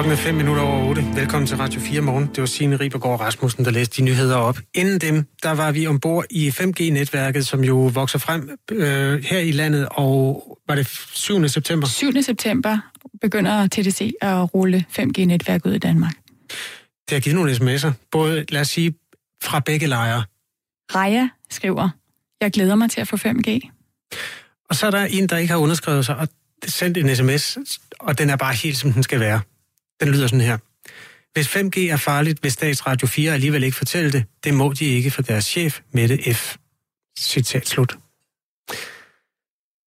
Klokken er 5 minutter over 8. Velkommen til Radio 4 morgen. Det var Signe Ribergaard Rasmussen, der læste de nyheder op. Inden dem, der var vi ombord i 5G-netværket, som jo vokser frem øh, her i landet, og var det 7. september? 7. september begynder TDC at rulle 5G-netværk ud i Danmark. Det har givet nogle sms'er, både, lad os sige, fra begge lejre. Raja skriver, jeg glæder mig til at få 5G. Og så er der en, der ikke har underskrevet sig, og sendt en sms, og den er bare helt, som den skal være. Den lyder sådan her. Hvis 5G er farligt, vil Statsradio 4 alligevel ikke fortælle det. Det må de ikke for deres chef, Mette F. Citat slut.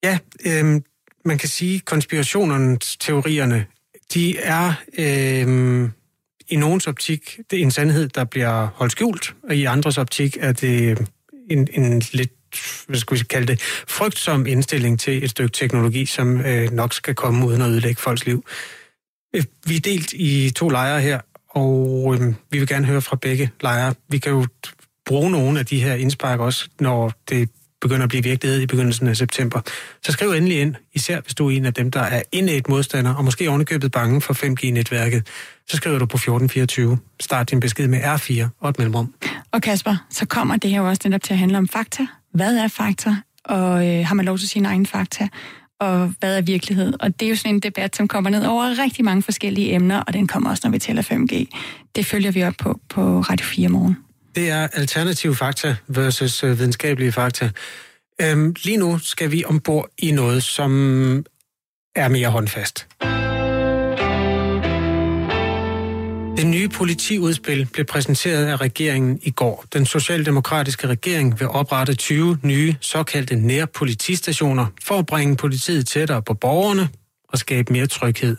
Ja, øhm, man kan sige, konspirationernes teorierne, de er øhm, i nogens optik det er en sandhed, der bliver holdt skjult, og i andres optik er det en, en lidt hvad skal vi kalde det, frygtsom indstilling til et stykke teknologi, som øh, nok skal komme uden at ødelægge folks liv. Øh, vi er delt i to lejre her, og øh, vi vil gerne høre fra begge lejre. Vi kan jo bruge nogle af de her indspark også, når det begynder at blive virkelighed i begyndelsen af september. Så skriv endelig ind, især hvis du er en af dem, der er et modstander, og måske ovenikøbet bange for 5G-netværket. Så skriver du på 1424. Start din besked med R4 og et mellemrum. Og Kasper, så kommer det her jo også netop til at handle om fakta. Hvad er fakta? Og øh, har man lov til sine egne fakta? Og hvad er virkelighed? Og det er jo sådan en debat, som kommer ned over rigtig mange forskellige emner, og den kommer også, når vi taler 5G. Det følger vi op på på Radio 4 morgen. Det er alternative fakta versus øh, videnskabelige fakta. Øhm, lige nu skal vi ombord i noget, som er mere håndfast. Det nye politiudspil blev præsenteret af regeringen i går. Den socialdemokratiske regering vil oprette 20 nye såkaldte nærpolitistationer for at bringe politiet tættere på borgerne og skabe mere tryghed.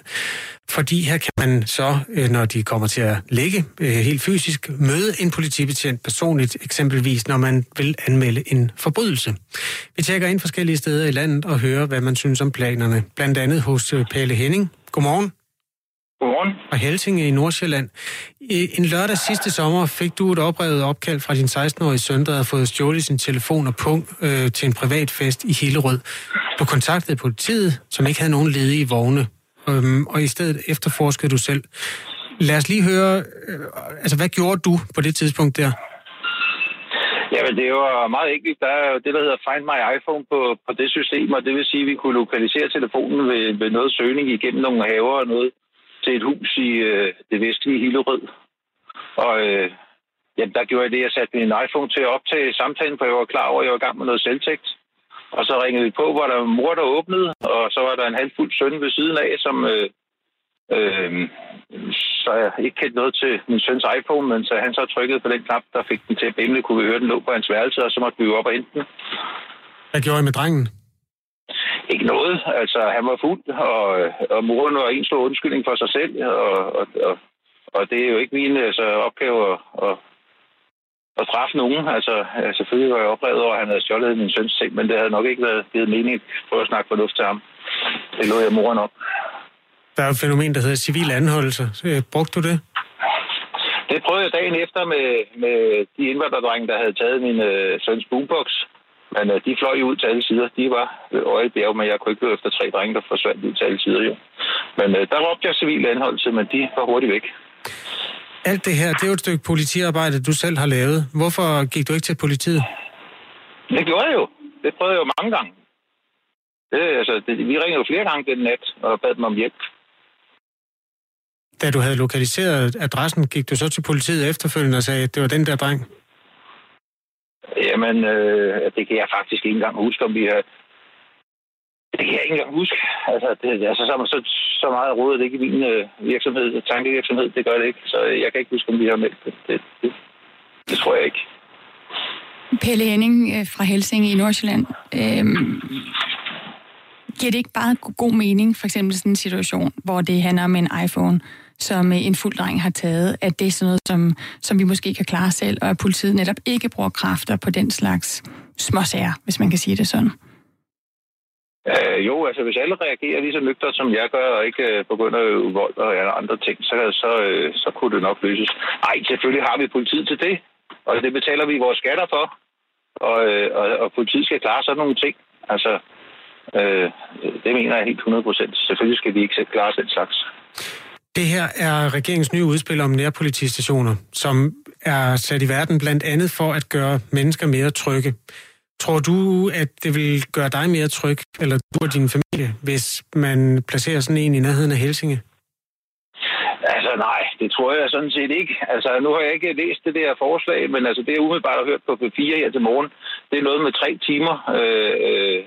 Fordi her kan man så, øh, når de kommer til at ligge øh, helt fysisk, møde en politibetjent personligt, eksempelvis når man vil anmelde en forbrydelse. Vi tjekker ind forskellige steder i landet og hører, hvad man synes om planerne. Blandt andet hos øh, Pelle Henning. Godmorgen. Godmorgen. Og Helsinge i Nordsjælland. En lørdag sidste sommer fik du et oprevet opkald fra din 16-årige søn, der havde fået stjålet sin telefon og punkt øh, til en privat fest i Hillerød. Du kontaktede politiet, som ikke havde nogen ledige vogne, øhm, og i stedet efterforskede du selv. Lad os lige høre, øh, altså hvad gjorde du på det tidspunkt der? Jamen, det var meget enkelt. Der er jo det, der hedder Find My iPhone på, på det system, og det vil sige, at vi kunne lokalisere telefonen ved, ved noget søgning igennem nogle haver og noget til et hus i øh, det vestlige Hillerød. Og øh, jamen, der gjorde jeg det, jeg satte min iPhone til at optage samtalen, for jeg var klar over, at jeg var i gang med noget selvtægt. Og så ringede vi på, hvor der var mor, der åbnede, og så var der en halvfuld søn ved siden af, som... Øh, øh, så jeg ikke kendte noget til min søns iPhone, men så han så trykkede på den knap, der fik den til at bimle, kunne vi høre den lå på hans værelse, og så måtte vi op og hente den. Hvad gjorde I med drengen? Ikke noget. Altså, han var fuld, og, og moren var en stor undskyldning for sig selv, og, og, og, og det er jo ikke min altså, opgave at, at, at straffe nogen. Altså, selvfølgelig var jeg oprevet over, at han havde stjålet min søns ting, men det havde nok ikke været givet mening for at snakke fornuft til ham. Det lå jeg moren op. Der er et fænomen, der hedder civil anholdelse. Øh, brugte du det? Det prøvede jeg dagen efter med, med de indvandrerdrenge, der havde taget min øh, søns boombox. Men øh, de fløj ud til alle sider. De var øje bjerg, men jeg kunne ikke gå efter tre drenge, der forsvandt ud til alle sider. Jo. Men øh, der råbte jeg civil anholdelse, men de var hurtigt væk. Alt det her, det er jo et stykke politiarbejde, du selv har lavet. Hvorfor gik du ikke til politiet? Det gjorde jeg jo. Det prøvede jeg jo mange gange. Det, altså, det, vi ringede jo flere gange den nat og bad dem om hjælp. Da du havde lokaliseret adressen, gik du så til politiet efterfølgende og sagde, at det var den der dreng? Jamen, øh, det kan jeg faktisk ikke engang huske, om vi har... Det kan jeg ikke engang huske. Altså, det, altså så, så, så meget råd det ikke i min øh, virksomhed, tankevirksomhed, det gør det ikke. Så jeg kan ikke huske, om vi har meldt det. Det, det, det tror jeg ikke. Pelle Henning øh, fra Helsinge i Nordsjælland. Øhm, giver det ikke bare god mening, for eksempel sådan en situation, hvor det handler om en iPhone, som øh, en fuld dreng har taget, at det er sådan noget, som, som vi måske kan klare selv, og at politiet netop ikke bruger kræfter på den slags småsager, hvis man kan sige det sådan? Øh, jo, altså hvis alle reagerer lige så nøgter, som jeg gør, og ikke øh, begynder at vold og andre ting, så, så, øh, så kunne det nok løses. Nej, selvfølgelig har vi politiet til det, og det betaler vi vores skatter for, og, øh, og, og politiet skal klare sådan nogle ting. Altså, øh, det mener jeg helt 100 procent. Selvfølgelig skal vi ikke selv klare den slags. Det her er regeringens nye udspil om nærpolitistationer, som er sat i verden blandt andet for at gøre mennesker mere trygge. Tror du, at det vil gøre dig mere tryg, eller du og din familie, hvis man placerer sådan en i nærheden af Helsinge? Altså nej, det tror jeg sådan set ikke. Altså nu har jeg ikke læst det der forslag, men altså det er umiddelbart har hørt på P4 her til morgen. Det er noget med tre timer øh, øh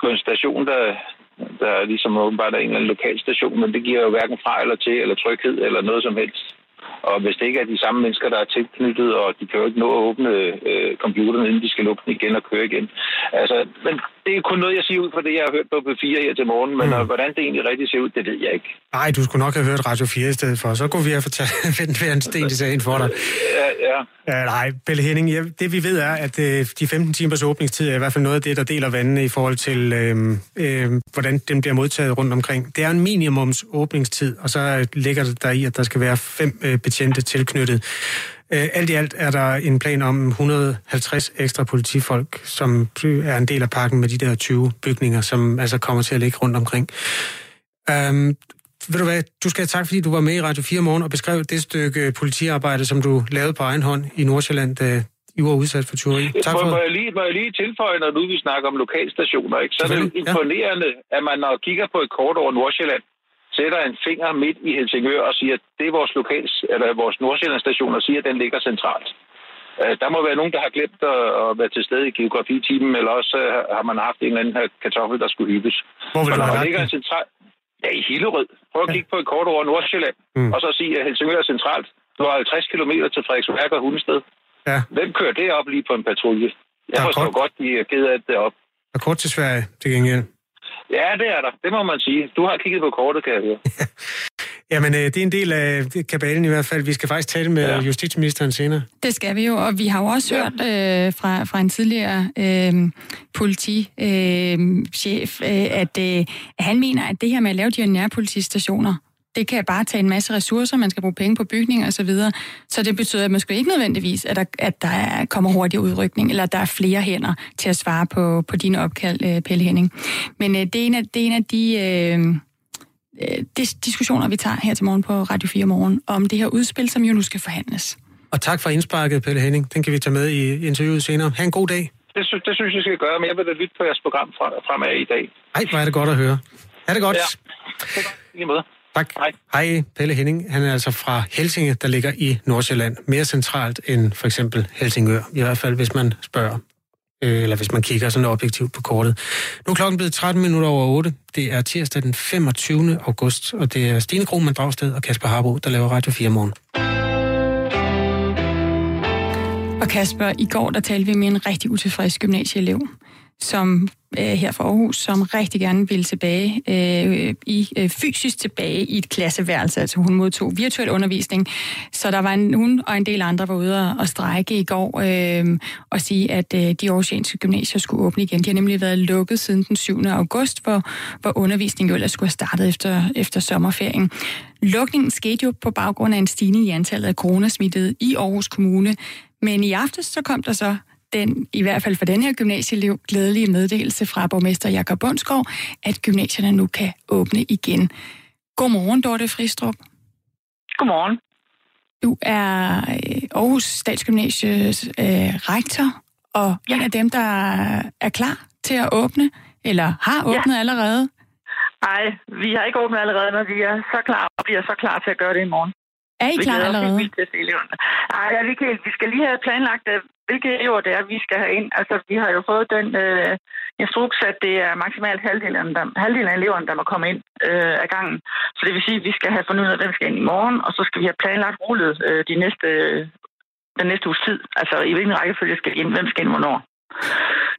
på en station, der, der er ligesom åbenbart er en eller anden lokal station, men det giver jo hverken fra eller til, eller tryghed, eller noget som helst. Og hvis det ikke er de samme mennesker, der er tilknyttet, og de kan jo ikke nå at åbne øh, computeren, inden de skal lukke den igen og køre igen. Altså, men det er kun noget, jeg siger ud fra det, jeg har hørt på P4 her til morgen, men mm. hvordan det egentlig rigtig ser ud, det ved jeg ikke. Nej, du skulle nok have hørt Radio 4 i stedet for, så kunne vi have fortalt en sten i sagen for dig. Ja, ja. Ja, nej, Pelle Henning, ja, det vi ved er, at øh, de 15 timers åbningstid er i hvert fald noget af det, der deler vandene i forhold til, øh, øh, hvordan den bliver modtaget rundt omkring. Det er en minimums åbningstid, og så ligger det der i, at der skal være fem øh, betjente tilknyttet. Øh, alt i alt er der en plan om 150 ekstra politifolk, som er en del af pakken med de der 20 bygninger, som altså kommer til at ligge rundt omkring. Um, ved du hvad, du skal have tak, fordi du var med i Radio 4 morgen og beskrev det stykke politiarbejde, som du lavede på egen hånd i Nordsjælland, da I var udsat for tyveri. Tak for må, jeg lige, må jeg lige tilføje, når nu vi snakker om lokalstationer, ikke? så er det imponerende, ja. at man når kigger på et kort over Nordsjælland, sætter en finger midt i Helsingør og siger, at det er vores lokals, eller vores Nordsjællandsstation, og siger, at den ligger centralt. Øh, der må være nogen, der har glemt at være til stede i geografitimen, eller også øh, har man haft en eller anden her kartoffel, der skulle hyppes. Hvor vil du have ligger en central... Ja, i Hillerød. Prøv at kigge på et kort over Nordsjælland, mm. og så sige, at Helsingør er centralt. Du har 50 km til Frederiksværk og Hundested. Ja. Hvem kører det op lige på en patrulje? Jeg forstår kort... godt, de er ked af det op. Der er kort til Sverige, til gengæld. Ja, det er der. Det må man sige. Du har kigget på kortet, kan jeg høre. Jamen, øh, det er en del af kabalen i hvert fald. Vi skal faktisk tale med ja. justitsministeren senere. Det skal vi jo, og vi har jo også ja. hørt øh, fra, fra en tidligere øh, politichef, øh, øh, at øh, han mener, at det her med at lave de her nærpolitistationer, det kan bare tage en masse ressourcer, man skal bruge penge på bygning og så videre. Så det betyder at måske ikke nødvendigvis, at der, at der er, kommer hurtig udrykning, eller at der er flere hænder til at svare på, på dine opkald, øh, Pelle Henning. Men øh, det, er en af, det er en af de... Øh, øh, de diskussioner, vi tager her til morgen på Radio 4 morgen, om det her udspil, som jo nu skal forhandles. Og tak for indsparket, Pelle Henning. Den kan vi tage med i interviewet senere. Ha' en god dag. Det, synes, det synes jeg skal gøre, men jeg vil da lytte på jeres program fra, fremad i dag. Ej, hvor er det godt at høre. Er det godt? Ja, det er godt. Lige måde. Tak. Hej. Hej, Pelle Henning. Han er altså fra Helsinge, der ligger i Nordsjælland. Mere centralt end for eksempel Helsingør. I hvert fald, hvis man spørger øh, eller hvis man kigger sådan objektivt på kortet. Nu er klokken blevet 13 minutter over 8. Det er tirsdag den 25. august, og det er Stine Krohmann Dragsted og Kasper Harbo, der laver Radio 4 morgen. Og Kasper, i går der talte vi med en rigtig utilfreds gymnasieelev som øh, her fra Aarhus, som rigtig gerne ville tilbage øh, i øh, fysisk tilbage i et klasseværelse. Altså hun modtog virtuel undervisning. Så der var en, hun og en del andre var ude og strække i går øh, og sige, at øh, de aarhusianske gymnasier skulle åbne igen. De har nemlig været lukket siden den 7. august, hvor, hvor undervisningen jo ellers skulle have startet efter, efter sommerferien. Lukningen skete jo på baggrund af en stigning i antallet af coronasmittede i Aarhus Kommune. Men i aftes så kom der så den, i hvert fald for den her gymnasieelev, glædelige meddelelse fra borgmester Jakob Bundsgaard, at gymnasierne nu kan åbne igen. Godmorgen, Dorte Fristrup. Godmorgen. Du er øh, Aarhus Statsgymnasies øh, rektor, og ja. en af dem, der er klar til at åbne, eller har åbnet ja. allerede. Nej, vi har ikke åbnet allerede, når vi er så klar, og vi er så klar til at gøre det i morgen. Er I klar allerede? Vi Nej, ja, vi, kan, vi skal lige have planlagt, øh, hvilke elever det er, vi skal have ind. Altså, vi har jo fået den øh, instruks, at det er maksimalt halvdelen, der, halvdelen af eleverne, der må komme ind øh, af gangen. Så det vil sige, at vi skal have fundet ud af, hvem skal ind i morgen, og så skal vi have planlagt rullet øh, de næste, den næste uges tid. Altså, i hvilken rækkefølge skal ind, hvem skal ind hvornår.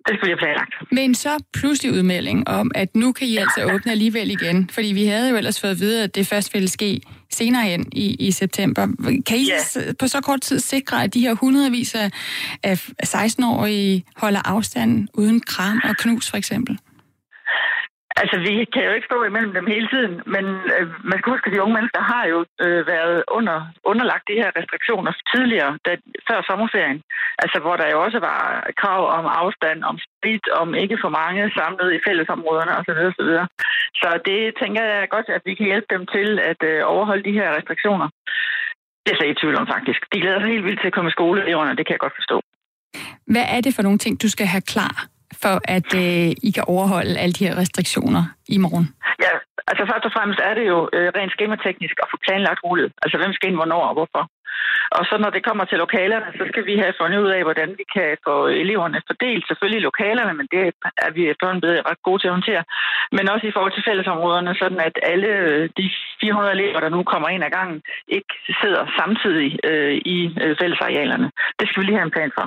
Det vi have planlagt. Men så pludselig udmelding om, at nu kan I altså åbne alligevel igen. Fordi vi havde jo ellers fået at vide, at det først ville ske senere hen i, i september. Kan I ja. på så kort tid sikre, at de her hundredvis af, af 16-årige holder afstand uden kram og knus, for eksempel? Altså, vi kan jo ikke stå imellem dem hele tiden, men øh, man skal huske, at de unge mennesker har jo øh, været under, underlagt de her restriktioner tidligere, da, før sommerferien. Altså, hvor der jo også var krav om afstand, om sprit, om ikke for mange samlet i fællesområderne osv. osv. Så det tænker jeg godt, at vi kan hjælpe dem til at øh, overholde de her restriktioner. Det er jeg i tvivl om, faktisk. De glæder sig helt vildt til at komme i skole, eleverne, det kan jeg godt forstå. Hvad er det for nogle ting, du skal have klar for at øh, I kan overholde alle de her restriktioner i morgen? Ja, altså først og fremmest er det jo øh, rent skemateknisk at få planlagt rullet. Altså hvem skal ind, hvornår og hvorfor. Og så når det kommer til lokalerne, så skal vi have fundet ud af, hvordan vi kan få eleverne fordelt. Selvfølgelig lokalerne, men det er vi efterhånden blevet ret gode til at håndtere. Men også i forhold til fællesområderne, sådan at alle øh, de 400 elever, der nu kommer ind ad gangen, ikke sidder samtidig øh, i øh, fællesarealerne. Det skal vi lige have en plan for.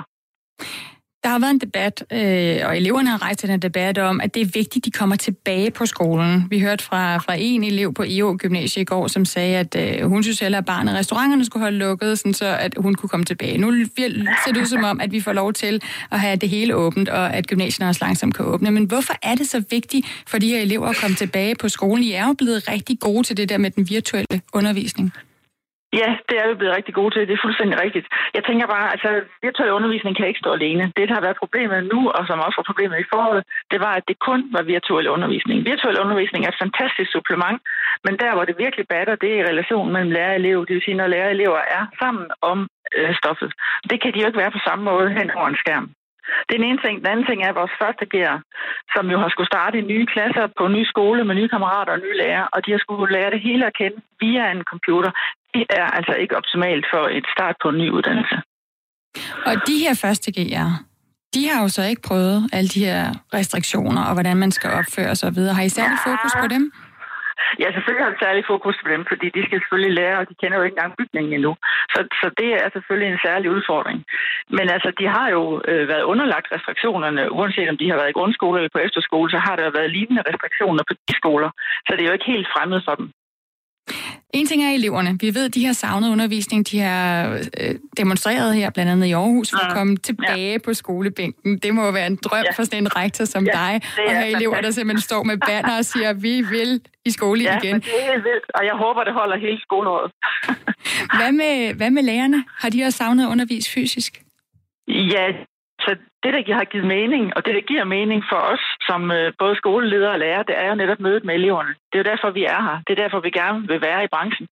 Der har været en debat, øh, og eleverne har rejst den debat om, at det er vigtigt, at de kommer tilbage på skolen. Vi hørte fra, fra en elev på EO Gymnasiet i går, som sagde, at øh, hun synes heller, at barnet restauranterne skulle holde lukket, sådan så at hun kunne komme tilbage. Nu ser det ud som om, at vi får lov til at have det hele åbent, og at gymnasierne også langsomt kan åbne. Men hvorfor er det så vigtigt for de her elever at komme tilbage på skolen? I er jo blevet rigtig gode til det der med den virtuelle undervisning. Ja, det er vi blevet rigtig gode til. Det er fuldstændig rigtigt. Jeg tænker bare, altså virtuel undervisning kan ikke stå alene. Det, der har været problemet nu, og som også var problemet i foråret, det var, at det kun var virtuel undervisning. Virtuel undervisning er et fantastisk supplement, men der, hvor det virkelig batter, det er i relationen mellem lærer og elev. Det vil sige, når lærer og elever er sammen om øh, stoffet. Det kan de jo ikke være på samme måde hen over en skærm. Det er den ene ting. Den anden ting er vores første gear, som jo har skulle starte i nye klasser på en ny skole med nye kammerater og nye lærere, og de har skulle lære det hele at kende via en computer. Det er altså ikke optimalt for et start på en ny uddannelse. Og de her første gear, de har jo så ikke prøvet alle de her restriktioner og hvordan man skal opføre sig videre. Har I særlig fokus på dem? Ja, selvfølgelig har vi særlig fokus på dem, fordi de skal selvfølgelig lære, og de kender jo ikke engang bygningen endnu. Så, så det er selvfølgelig en særlig udfordring. Men altså, de har jo øh, været underlagt restriktionerne, uanset om de har været i grundskole eller på efterskole, så har der været lignende restriktioner på de skoler. Så det er jo ikke helt fremmed for dem. En ting er eleverne. Vi ved, at de har savnet undervisning. De har øh, demonstreret her, blandt andet i Aarhus, for at komme tilbage ja. på skolebænken. Det må være en drøm ja. for sådan en rektor som ja, dig, at have elever, der simpelthen står med banner og siger, vi vil i skole ja, igen. Ja, det er helt vildt, og jeg håber, det holder hele skoleåret. hvad, med, hvad med lærerne? Har de også savnet at undervise fysisk? Ja, så det, der har givet mening, og det, der giver mening for os som øh, både skoleledere og lærere, det er jo netop mødet med eleverne. Det er jo derfor, vi er her. Det er derfor, vi gerne vil være i branchen.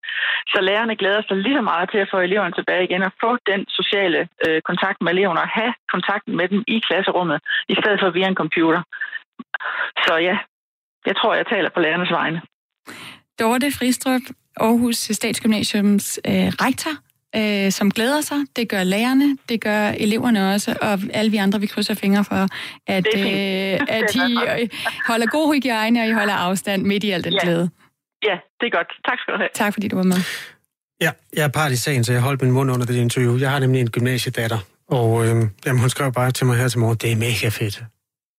Så lærerne glæder sig lige så meget til at få eleverne tilbage igen og få den sociale øh, kontakt med eleverne og have kontakten med dem i klasserummet, i stedet for via en computer. Så ja, jeg tror, jeg taler på lærernes vegne. Dorte Fristrup, Aarhus Statsgymnasiums øh, rektor øh, som glæder sig. Det gør lærerne, det gør eleverne også, og alle vi andre, vi krydser fingre for, at, øh, at I holder god hygiejne, og I holder afstand midt i al den ja. glæde. Ja, det er godt. Tak skal du have. Tak fordi du var med. Ja, jeg er part i sagen, så jeg holdt min mund under det interview. Jeg har nemlig en gymnasiedatter, og øh, jamen, hun skrev bare til mig her til morgen, det er mega fedt.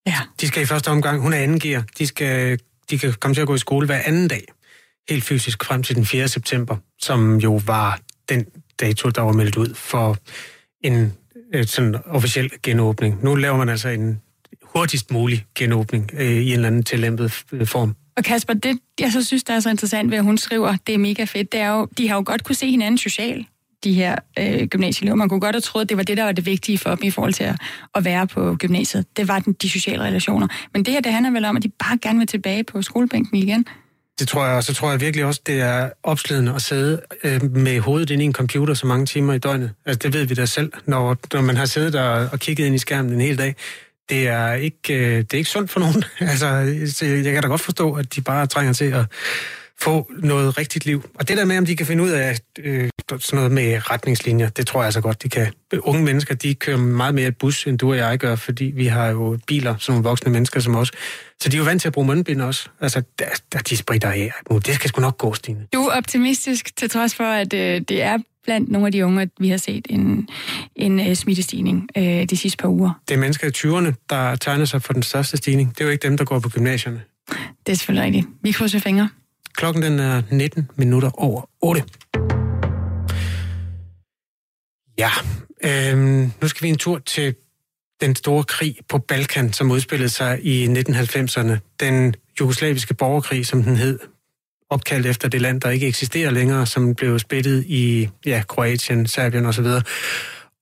Ja. De skal i første omgang, hun er anden gear, de, skal, de kan komme til at gå i skole hver anden dag, helt fysisk frem til den 4. september, som jo var den dato, der var meldt ud for en øh, sådan officiel genåbning. Nu laver man altså en hurtigst mulig genåbning øh, i en eller anden tillæmpet øh, form. Og Kasper, det jeg så synes, der er så interessant ved, at hun skriver, det er mega fedt, det er jo, de har jo godt kunne se hinanden socialt, de her øh, gymnasieelever. Man kunne godt have troet, at det var det, der var det vigtige for dem i forhold til at, at være på gymnasiet. Det var den, de sociale relationer. Men det her, det handler vel om, at de bare gerne vil tilbage på skolebænken igen. Det tror jeg, og så tror jeg virkelig også, det er opslidende at sidde øh, med hovedet ind i en computer så mange timer i døgnet. Altså, det ved vi da selv, når, når man har siddet der og kigget ind i skærmen en hel dag. Det er ikke, øh, det er ikke sundt for nogen. altså, jeg kan da godt forstå, at de bare trænger til at få noget rigtigt liv. Og det der med, om de kan finde ud af øh, sådan noget med retningslinjer, det tror jeg altså godt, de kan. Unge mennesker, de kører meget mere bus, end du og jeg gør, fordi vi har jo biler, som nogle voksne mennesker som os. Så de er jo vant til at bruge mundbind også. Altså, der, der de spritter af. Det skal sgu nok gå, Stine. Du er optimistisk, til trods for, at øh, det er blandt nogle af de unge, vi har set en, en uh, smittestigning uh, de sidste par uger. Det er mennesker i 20'erne, der tegner sig for den største stigning. Det er jo ikke dem, der går på gymnasierne. Det er selvfølgelig rigtigt. Vi krydser fingre. Klokken den er 19 minutter over 8. Ja, øhm, nu skal vi en tur til den store krig på Balkan, som udspillede sig i 1990'erne. Den jugoslaviske borgerkrig, som den hed, opkaldt efter det land, der ikke eksisterer længere, som blev splittet i ja, Kroatien, Serbien osv.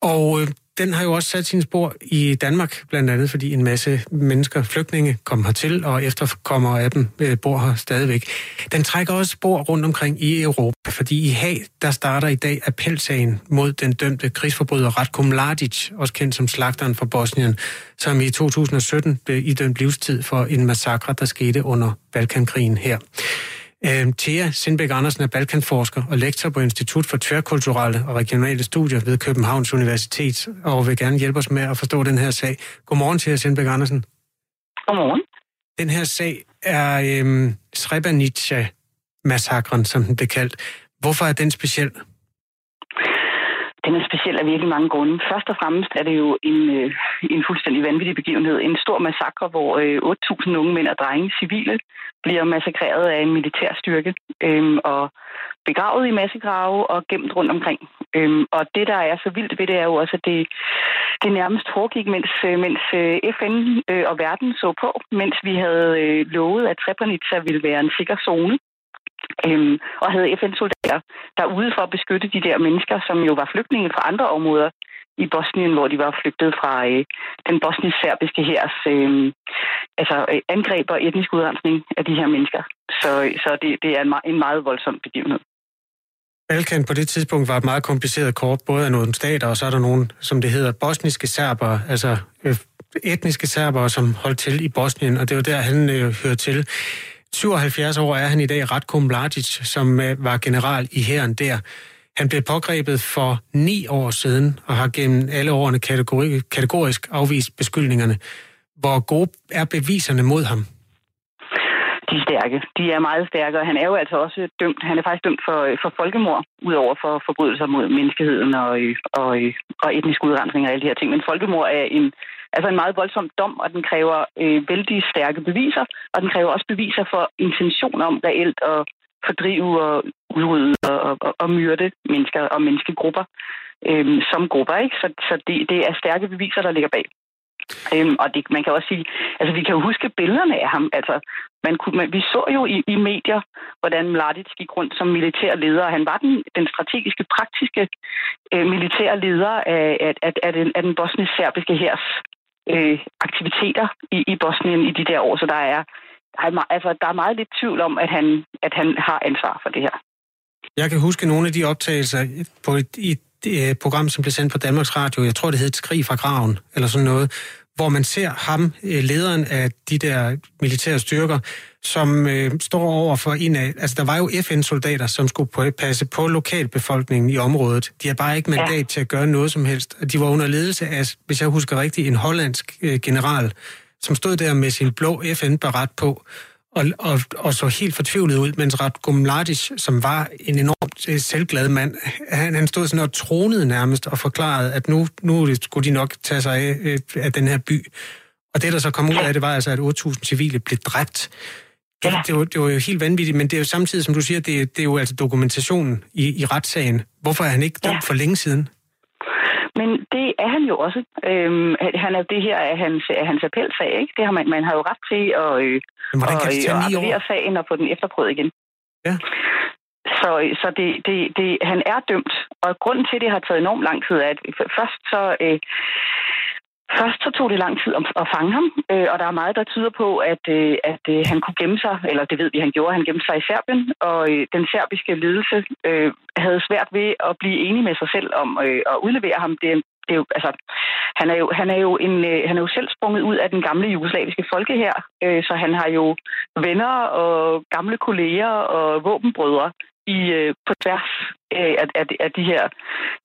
Og øh, den har jo også sat sine spor i Danmark, blandt andet fordi en masse mennesker, flygtninge, kom hertil, og efterkommere af dem øh, bor her stadigvæk. Den trækker også spor rundt omkring i Europa, fordi i Haag, der starter i dag appelsagen mod den dømte krigsforbryder Ratko Mladic, også kendt som slagteren fra Bosnien, som i 2017 blev idømt livstid for en massakre, der skete under Balkankrigen her. Øh, Thea Sindbæk Andersen er balkanforsker og lektor på Institut for Tværkulturelle og Regionale Studier ved Københavns Universitet, og vil gerne hjælpe os med at forstå den her sag. Godmorgen, Thea Sindbæk Andersen. Godmorgen. Den her sag er øhm, Srebrenica-massakren, som den blev kaldt. Hvorfor er den speciel? Den er speciel af virkelig mange grunde. Først og fremmest er det jo en, øh, en fuldstændig vanvittig begivenhed. En stor massakre, hvor øh, 8.000 unge mænd og drenge, civile, bliver massakreret af en militær styrke øh, og begravet i massegrave og gemt rundt omkring. Øh, og det, der er så vildt ved det, er jo også, at det, det nærmest foregik, mens, øh, mens øh, FN øh, og verden så på, mens vi havde øh, lovet, at Srebrenica ville være en sikker zone øhm, og havde FN-soldater derude for at beskytte de der mennesker, som jo var flygtninge fra andre områder i Bosnien, hvor de var flygtet fra øh, den bosnisk-serbiske hærs øh, altså, øh, angreb og etnisk udrensning af de her mennesker. Så, øh, så det, det er en, en meget voldsom begivenhed. Balkan på det tidspunkt var et meget kompliceret kort, både af nogle stater, og så er der nogle, som det hedder, bosniske serber, altså øh, etniske serber, som holdt til i Bosnien, og det var der, han øh, hører til. 77 år er han i dag, Ratko Mladic, som øh, var general i hæren der. Han blev pågrebet for ni år siden og har gennem alle årene kategori, kategorisk afvist beskyldningerne. Hvor gode er beviserne mod ham? De er stærke. De er meget stærke, og han er jo altså også dømt. Han er faktisk dømt for, øh, for folkemord, udover for forbrydelser mod menneskeheden og, øh, og, og etnisk udrensning og alle de her ting. Men folkemord er en, altså en meget voldsom dom, og den kræver øh, vældig stærke beviser, og den kræver også beviser for intention om reelt at fordrive og udrydde og, og, og myrde mennesker og menneskegrupper øh, som grupper. Ikke? Så, så det, det er stærke beviser, der ligger bag. Øhm, og det, man kan også sige, altså vi kan jo huske billederne af ham. Altså, man kunne, man, vi så jo i, i medier, hvordan Mladic gik rundt som militær leder. Han var den, den strategiske, praktiske øh, militære leder af, af, af, af den, af den bosnisk-serbiske hærs øh, aktiviteter i, i Bosnien i de der år. Så der er, der er, altså, der er meget lidt tvivl om, at han, at han har ansvar for det her. Jeg kan huske nogle af de optagelser på et, et, et øh, program, som blev sendt på Danmarks Radio. Jeg tror, det hed Skrig fra graven, eller sådan noget hvor man ser ham, øh, lederen af de der militære styrker, som øh, står over for en af... Altså, der var jo FN-soldater, som skulle passe på lokalbefolkningen i området. De har bare ikke mandat ja. til at gøre noget som helst. De var under ledelse af, hvis jeg husker rigtigt, en hollandsk øh, general, som stod der med sin blå FN-barat på og, og, og så helt fortvivlet ud, mens Ratko Mladic, som var en enormt øh, selvglad mand, han, han stod sådan og tronede nærmest og forklarede, at nu, nu skulle de nok tage sig af, øh, af den her by. Og det, der så kom ud af det, var altså, at 8.000 civile blev dræbt. Det, det, var, det var jo helt vanvittigt, men det er jo samtidig, som du siger, det, det er jo altså dokumentationen i, i retssagen. Hvorfor er han ikke dømt for længe siden? Men det er han jo også. Øhm, han er det her er hans, er hans appelsag, ikke? Det har man, man har jo ret til at, øh, Men hvordan kan tage at, at sagen og få den efterprøvet igen. Ja. Så, så det, det, det, han er dømt, og grunden til, at det har taget enormt lang tid, er, at først så... Øh, Først så tog det lang tid at fange ham, øh, og der er meget, der tyder på, at, øh, at øh, han kunne gemme sig, eller det ved vi, han gjorde, han gemte sig i Serbien, og den serbiske ledelse havde svært ved at blive enige med sig selv om at udlevere ham. Det, det er jo, altså, han, er jo, han, er jo en, han er jo selv sprunget ud af den gamle jugoslaviske folke her, så han har jo venner og gamle kolleger og våbenbrødre i, øh, på tværs øh, af, af, af de, her,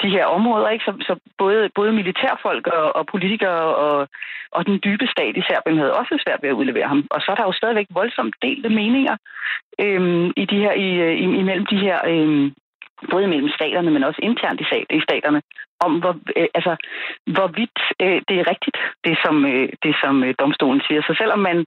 de her områder. Ikke? Så, så både, både militærfolk og, og politikere og, og den dybe stat i Serbien havde også svært ved at udlevere ham. Og så er der jo stadigvæk voldsomt delte meninger øh, i de her, i, øh, i, imellem de her... Øh, både mellem staterne, men også internt i, stat, i staterne, om hvor, øh, altså, hvorvidt øh, det er rigtigt, det som, øh, det som øh, domstolen siger. Så selvom man...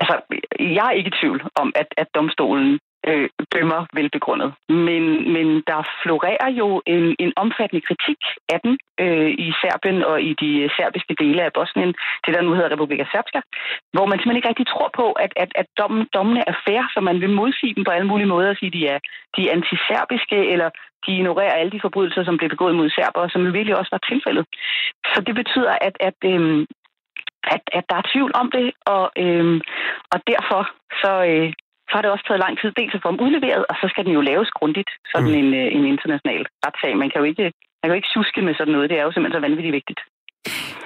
Altså, jeg er ikke i tvivl om, at, at domstolen øh, dømmer velbegrundet. Men, men der florerer jo en, en omfattende kritik af den øh, i Serbien og i de serbiske dele af Bosnien, det der nu hedder Republika Srpska, hvor man simpelthen ikke rigtig tror på, at, at, at dommen, dommene er fair, så man vil modsige dem på alle mulige måder og sige, at de er, de er antiserbiske, eller de ignorerer alle de forbrydelser, som blev begået mod serbere, som jo virkelig også var tilfældet. Så det betyder, at, at, øh, at, at der er tvivl om det, og, øhm, og derfor så, øh, så har det også taget lang tid dels at få dem udleveret, og så skal den jo laves grundigt, sådan mm. en, øh, en international retssag. Man kan jo ikke, man kan jo ikke suske med sådan noget, det er jo simpelthen så vanvittigt vigtigt.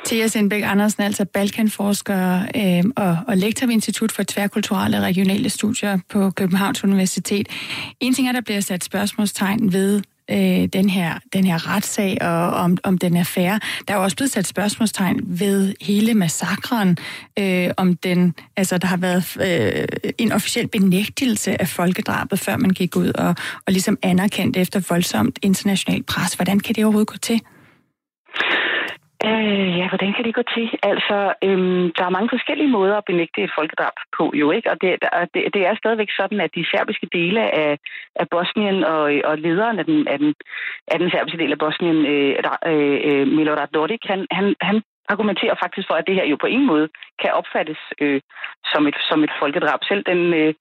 Thea Sindbæk Andersen, altså Balkanforsker øh, og, og lektor ved Institut for Tværkulturelle og Regionale Studier på Københavns Universitet. En ting er, der bliver sat spørgsmålstegn ved øh, den, her, den her retssag, og om, om den er fair. Der er jo også blevet sat spørgsmålstegn ved hele massakren, øh, om den, altså der har været øh, en officiel benægtelse af folkedrabet, før man gik ud og, og ligesom anerkendte efter voldsomt internationalt pres. Hvordan kan det overhovedet gå til? Øh, ja, hvordan kan det gå til? Altså, øhm, der er mange forskellige måder at benægte et folkedrab på, jo ikke? Og det, der, det, det er stadigvæk sådan, at de serbiske dele af, af Bosnien og, og lederen af den, af, den, af den serbiske del af Bosnien, øh, øh, øh Milorad Dodik, han, han, han argumenterer faktisk for, at det her jo på ingen måde kan opfattes øh, som, et, som et folkedrab. Selv den, øh,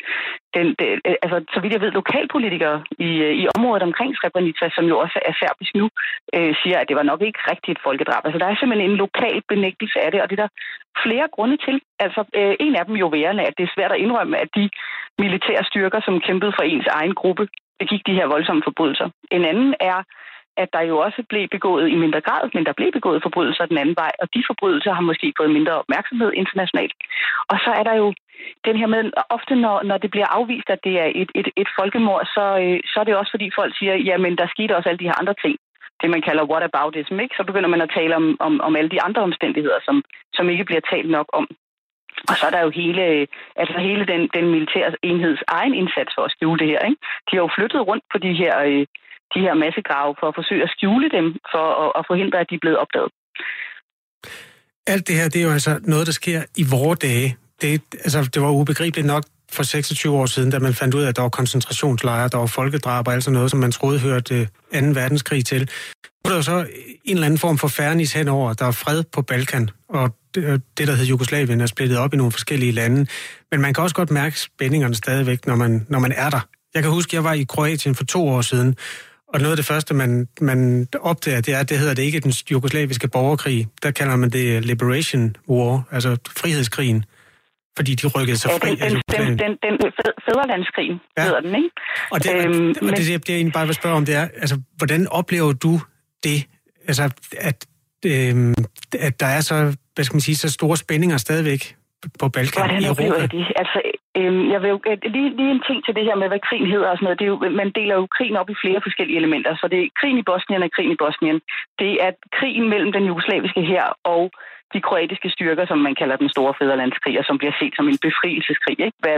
den, den øh, altså, så vidt jeg ved, lokalpolitikere i, øh, i området omkring Srebrenica, som jo også er serbisk nu, øh, siger, at det var nok ikke rigtigt et folkedrab. Altså, der er simpelthen en lokal benægtelse af det, og det er der flere grunde til. Altså, øh, en af dem jo værende, at det er svært at indrømme, at de militære styrker, som kæmpede for ens egen gruppe, begik de her voldsomme forbrydelser. En anden er, at der jo også blev begået i mindre grad, men der blev begået forbrydelser den anden vej, og de forbrydelser har måske fået mindre opmærksomhed internationalt. Og så er der jo den her med, ofte når, når det bliver afvist, at det er et, et, et folkemord, så, øh, så er det også fordi folk siger, jamen der skete også alle de her andre ting. Det man kalder what about this, ikke? Så begynder man at tale om, om, om alle de andre omstændigheder, som, som ikke bliver talt nok om. Og så er der jo hele, øh, altså hele den, den militære enheds egen indsats for at skjule det her. Ikke? De har jo flyttet rundt på de her øh, de her massegrave for at forsøge at skjule dem, for at, at forhindre, at de er blevet opdaget. Alt det her, det er jo altså noget, der sker i vore dage. Det, altså, det var ubegribeligt nok for 26 år siden, da man fandt ud af, at der var koncentrationslejre, der var folkedrab og alt sådan noget, som man troede hørte øh, 2. verdenskrig til. Nu er der jo så en eller anden form for færnis henover. Der er fred på Balkan, og det, øh, det, der hedder Jugoslavien, er splittet op i nogle forskellige lande. Men man kan også godt mærke spændingerne stadigvæk, når man, når man er der. Jeg kan huske, at jeg var i Kroatien for to år siden, og noget af det første, man, man opdager, det er, at det hedder det ikke den jugoslaviske borgerkrig. Der kalder man det Liberation War, altså frihedskrigen. Fordi de rykkede sig fri. Ja, den, den, den, den, den fædrelandskrigen ja. hedder den, ikke? Og det, øhm, og det, det, det, jeg egentlig bare vil spørge om, det er, altså, hvordan oplever du det? Altså, at, øhm, at der er så, hvad skal man sige, så store spændinger stadigvæk på Balkan Hvordan i Europa? Det? Altså, øhm, jeg vil jo, øh, lige, lige en ting til det her med, hvad krigen hedder og sådan noget. Det er jo, man deler jo krigen op i flere forskellige elementer. Så det er krigen i Bosnien og krigen i Bosnien. Det er krigen mellem den jugoslaviske her og de kroatiske styrker, som man kalder den store fæderlandskrig, og som bliver set som en befrielseskrig. Ikke? Hvad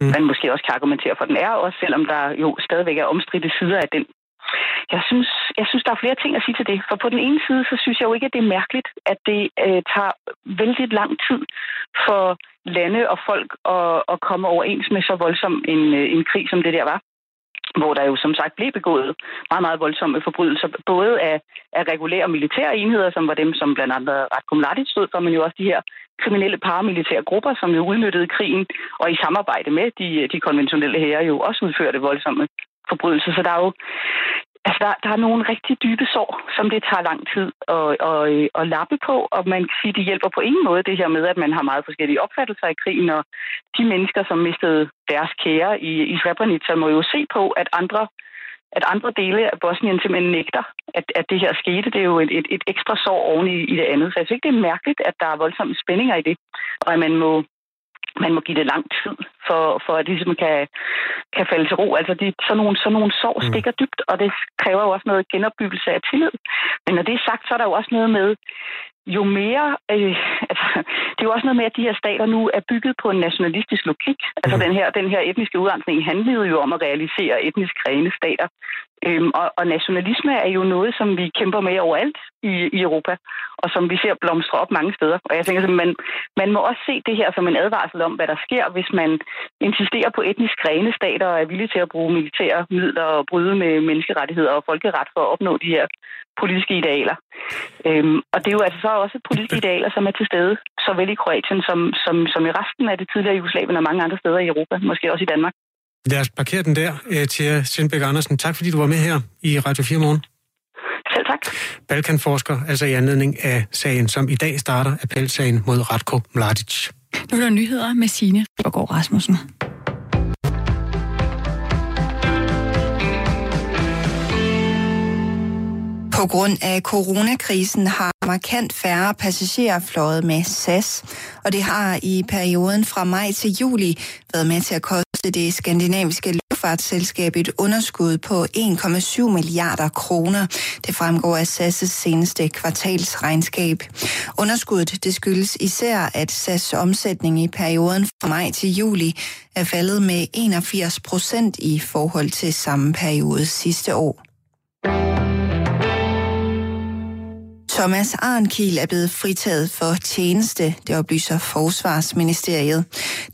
mm. man måske også kan argumentere for, den er, også selvom der jo stadigvæk er omstridte sider af den jeg synes, jeg synes, der er flere ting at sige til det. For på den ene side, så synes jeg jo ikke, at det er mærkeligt, at det øh, tager vældig lang tid for lande og folk at, at komme overens med så voldsom en, øh, en krig, som det der var hvor der jo som sagt blev begået meget, meget voldsomme forbrydelser, både af, af regulære militære enheder, som var dem, som blandt andet Ratko Mladic stod for, men jo også de her kriminelle paramilitære grupper, som jo udnyttede krigen, og i samarbejde med de, de konventionelle hære jo også udførte voldsomme forbrydelse. Så der er jo altså der, der er nogle rigtig dybe sår, som det tager lang tid at, at, øh, at lappe på, og man kan sige, det hjælper på ingen måde det her med, at man har meget forskellige opfattelser i krigen, og de mennesker, som mistede deres kære i, i Srebrenica, må jo se på, at andre at andre dele af Bosnien simpelthen nægter, at, at det her skete. Det er jo et, et, et ekstra sår oven i, i det andet. Så jeg synes ikke, det er mærkeligt, at der er voldsomme spændinger i det, og at man må man må give det lang tid, for, for at det ligesom kan, kan falde til ro. Altså, de, sådan, nogle, sådan nogle sår mm. stikker dybt, og det kræver jo også noget genopbyggelse af tillid. Men når det er sagt, så er der jo også noget med, jo mere... Øh, altså, det er jo også noget med, at de her stater nu er bygget på en nationalistisk logik. Altså, mm. den, her, den her etniske udrensning handlede jo om at realisere etnisk rene stater Øhm, og, og nationalisme er jo noget, som vi kæmper med overalt i, i Europa, og som vi ser blomstre op mange steder. Og jeg tænker, at man, man må også se det her som en advarsel om, hvad der sker, hvis man insisterer på etnisk rene stater og er villig til at bruge militære midler og bryde med menneskerettigheder og folkeret for at opnå de her politiske idealer. Øhm, og det er jo altså så også politiske idealer, som er til stede, såvel i Kroatien som, som, som i resten af det tidligere Jugoslavien og mange andre steder i Europa, måske også i Danmark. Lad os parkere den der, øh, Thea Sindbæk Andersen. Tak fordi du var med her i Radio 4 Morgen. Selv tak. Balkanforsker, altså i anledning af sagen, som i dag starter appelsagen mod Ratko Mladic. Nu er der nyheder med Signe Borgård Rasmussen. På grund af coronakrisen har markant færre passagerer fløjet med SAS, og det har i perioden fra maj til juli været med til at koste det skandinaviske luftfartsselskab et underskud på 1,7 milliarder kroner. Det fremgår af SAS' seneste kvartalsregnskab. Underskuddet det skyldes især, at SAS omsætning i perioden fra maj til juli er faldet med 81 procent i forhold til samme periode sidste år. Thomas Arnkiel er blevet fritaget for tjeneste, det oplyser Forsvarsministeriet.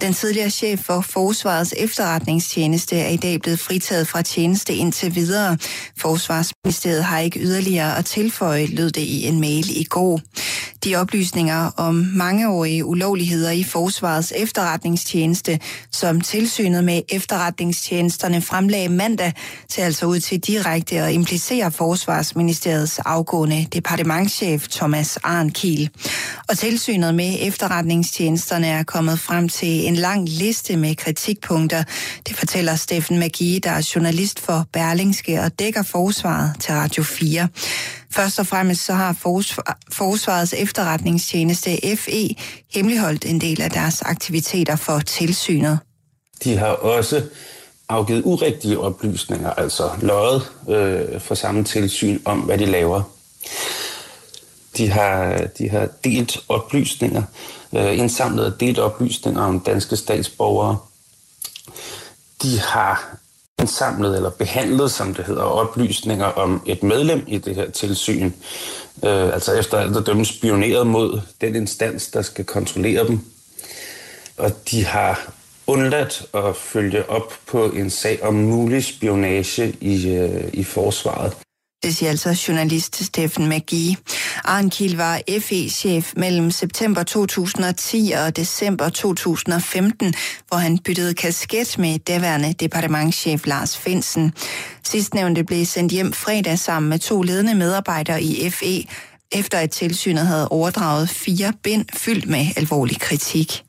Den tidligere chef for Forsvarets efterretningstjeneste er i dag blevet fritaget fra tjeneste indtil videre. Forsvarsministeriet har ikke yderligere at tilføje, lød det i en mail i går. De oplysninger om mangeårige ulovligheder i Forsvarets efterretningstjeneste, som tilsynet med efterretningstjenesterne fremlagde mandag, ser altså ud til direkte at implicere Forsvarsministeriets afgående departement chef Thomas Arnkiel. Og tilsynet med efterretningstjenesterne er kommet frem til en lang liste med kritikpunkter. Det fortæller Steffen Magie, der er journalist for Berlingske og dækker forsvaret til Radio 4. Først og fremmest så har Forsvarets efterretningstjeneste FE hemmeligholdt en del af deres aktiviteter for tilsynet. De har også afgivet urigtige oplysninger, altså løjet øh, for samme tilsyn om, hvad de laver. De har, de har delt oplysninger, øh, indsamlet og delt oplysninger om danske statsborgere. De har indsamlet eller behandlet, som det hedder, oplysninger om et medlem i det her tilsyn. Øh, altså efter alt at dømme spioneret mod den instans, der skal kontrollere dem. Og de har undladt at følge op på en sag om mulig spionage i, øh, i forsvaret. Det siger altså journalist Steffen McGee. Arnkiel var FE-chef mellem september 2010 og december 2015, hvor han byttede kasket med daværende departementschef Lars Finsen. Sidstnævnte blev sendt hjem fredag sammen med to ledende medarbejdere i FE, efter at tilsynet havde overdraget fire bind fyldt med alvorlig kritik.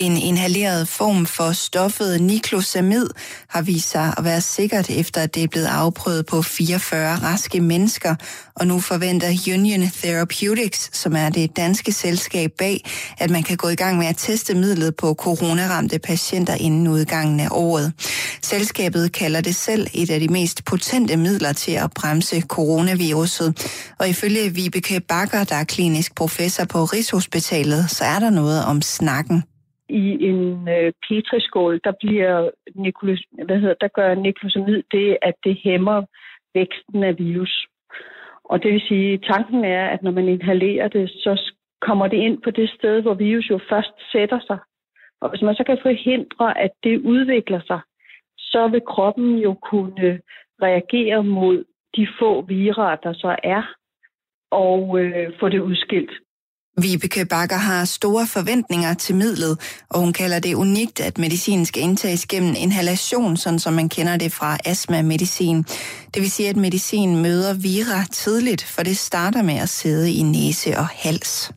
En inhaleret form for stoffet niklosamid har vist sig at være sikkert efter, at det er blevet afprøvet på 44 raske mennesker, og nu forventer Union Therapeutics, som er det danske selskab bag, at man kan gå i gang med at teste midlet på coronaramte patienter inden udgangen af året. Selskabet kalder det selv et af de mest potente midler til at bremse coronaviruset, og ifølge Vibeke Bakker, der er klinisk professor på Rigshospitalet, så er der noget om snakken i en øh, petriskål, der bliver niklos, hvad hedder, der gør niklosamid det, at det hæmmer væksten af virus. Og det vil sige, tanken er, at når man inhalerer det, så kommer det ind på det sted, hvor virus jo først sætter sig. Og hvis man så kan forhindre, at det udvikler sig, så vil kroppen jo kunne reagere mod de få virer, der så er, og øh, få det udskilt. Vibeke Bakker har store forventninger til midlet, og hun kalder det unikt, at medicin skal indtages gennem inhalation, sådan som man kender det fra astma-medicin. Det vil sige, at medicin møder vira tidligt, for det starter med at sidde i næse og hals.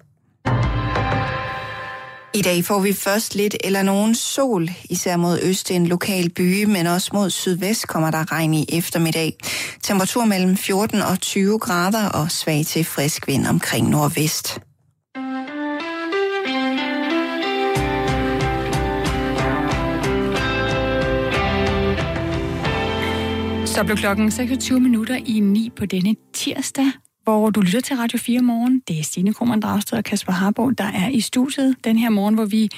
I dag får vi først lidt eller nogen sol, især mod øst en lokal by, men også mod sydvest kommer der regn i eftermiddag. Temperatur mellem 14 og 20 grader og svag til frisk vind omkring nordvest. Så blev klokken 26 minutter i 9 på denne tirsdag, hvor du lytter til Radio 4 morgen. Det er Stine Krohmann Dragsted og Kasper Harbo, der er i studiet den her morgen, hvor vi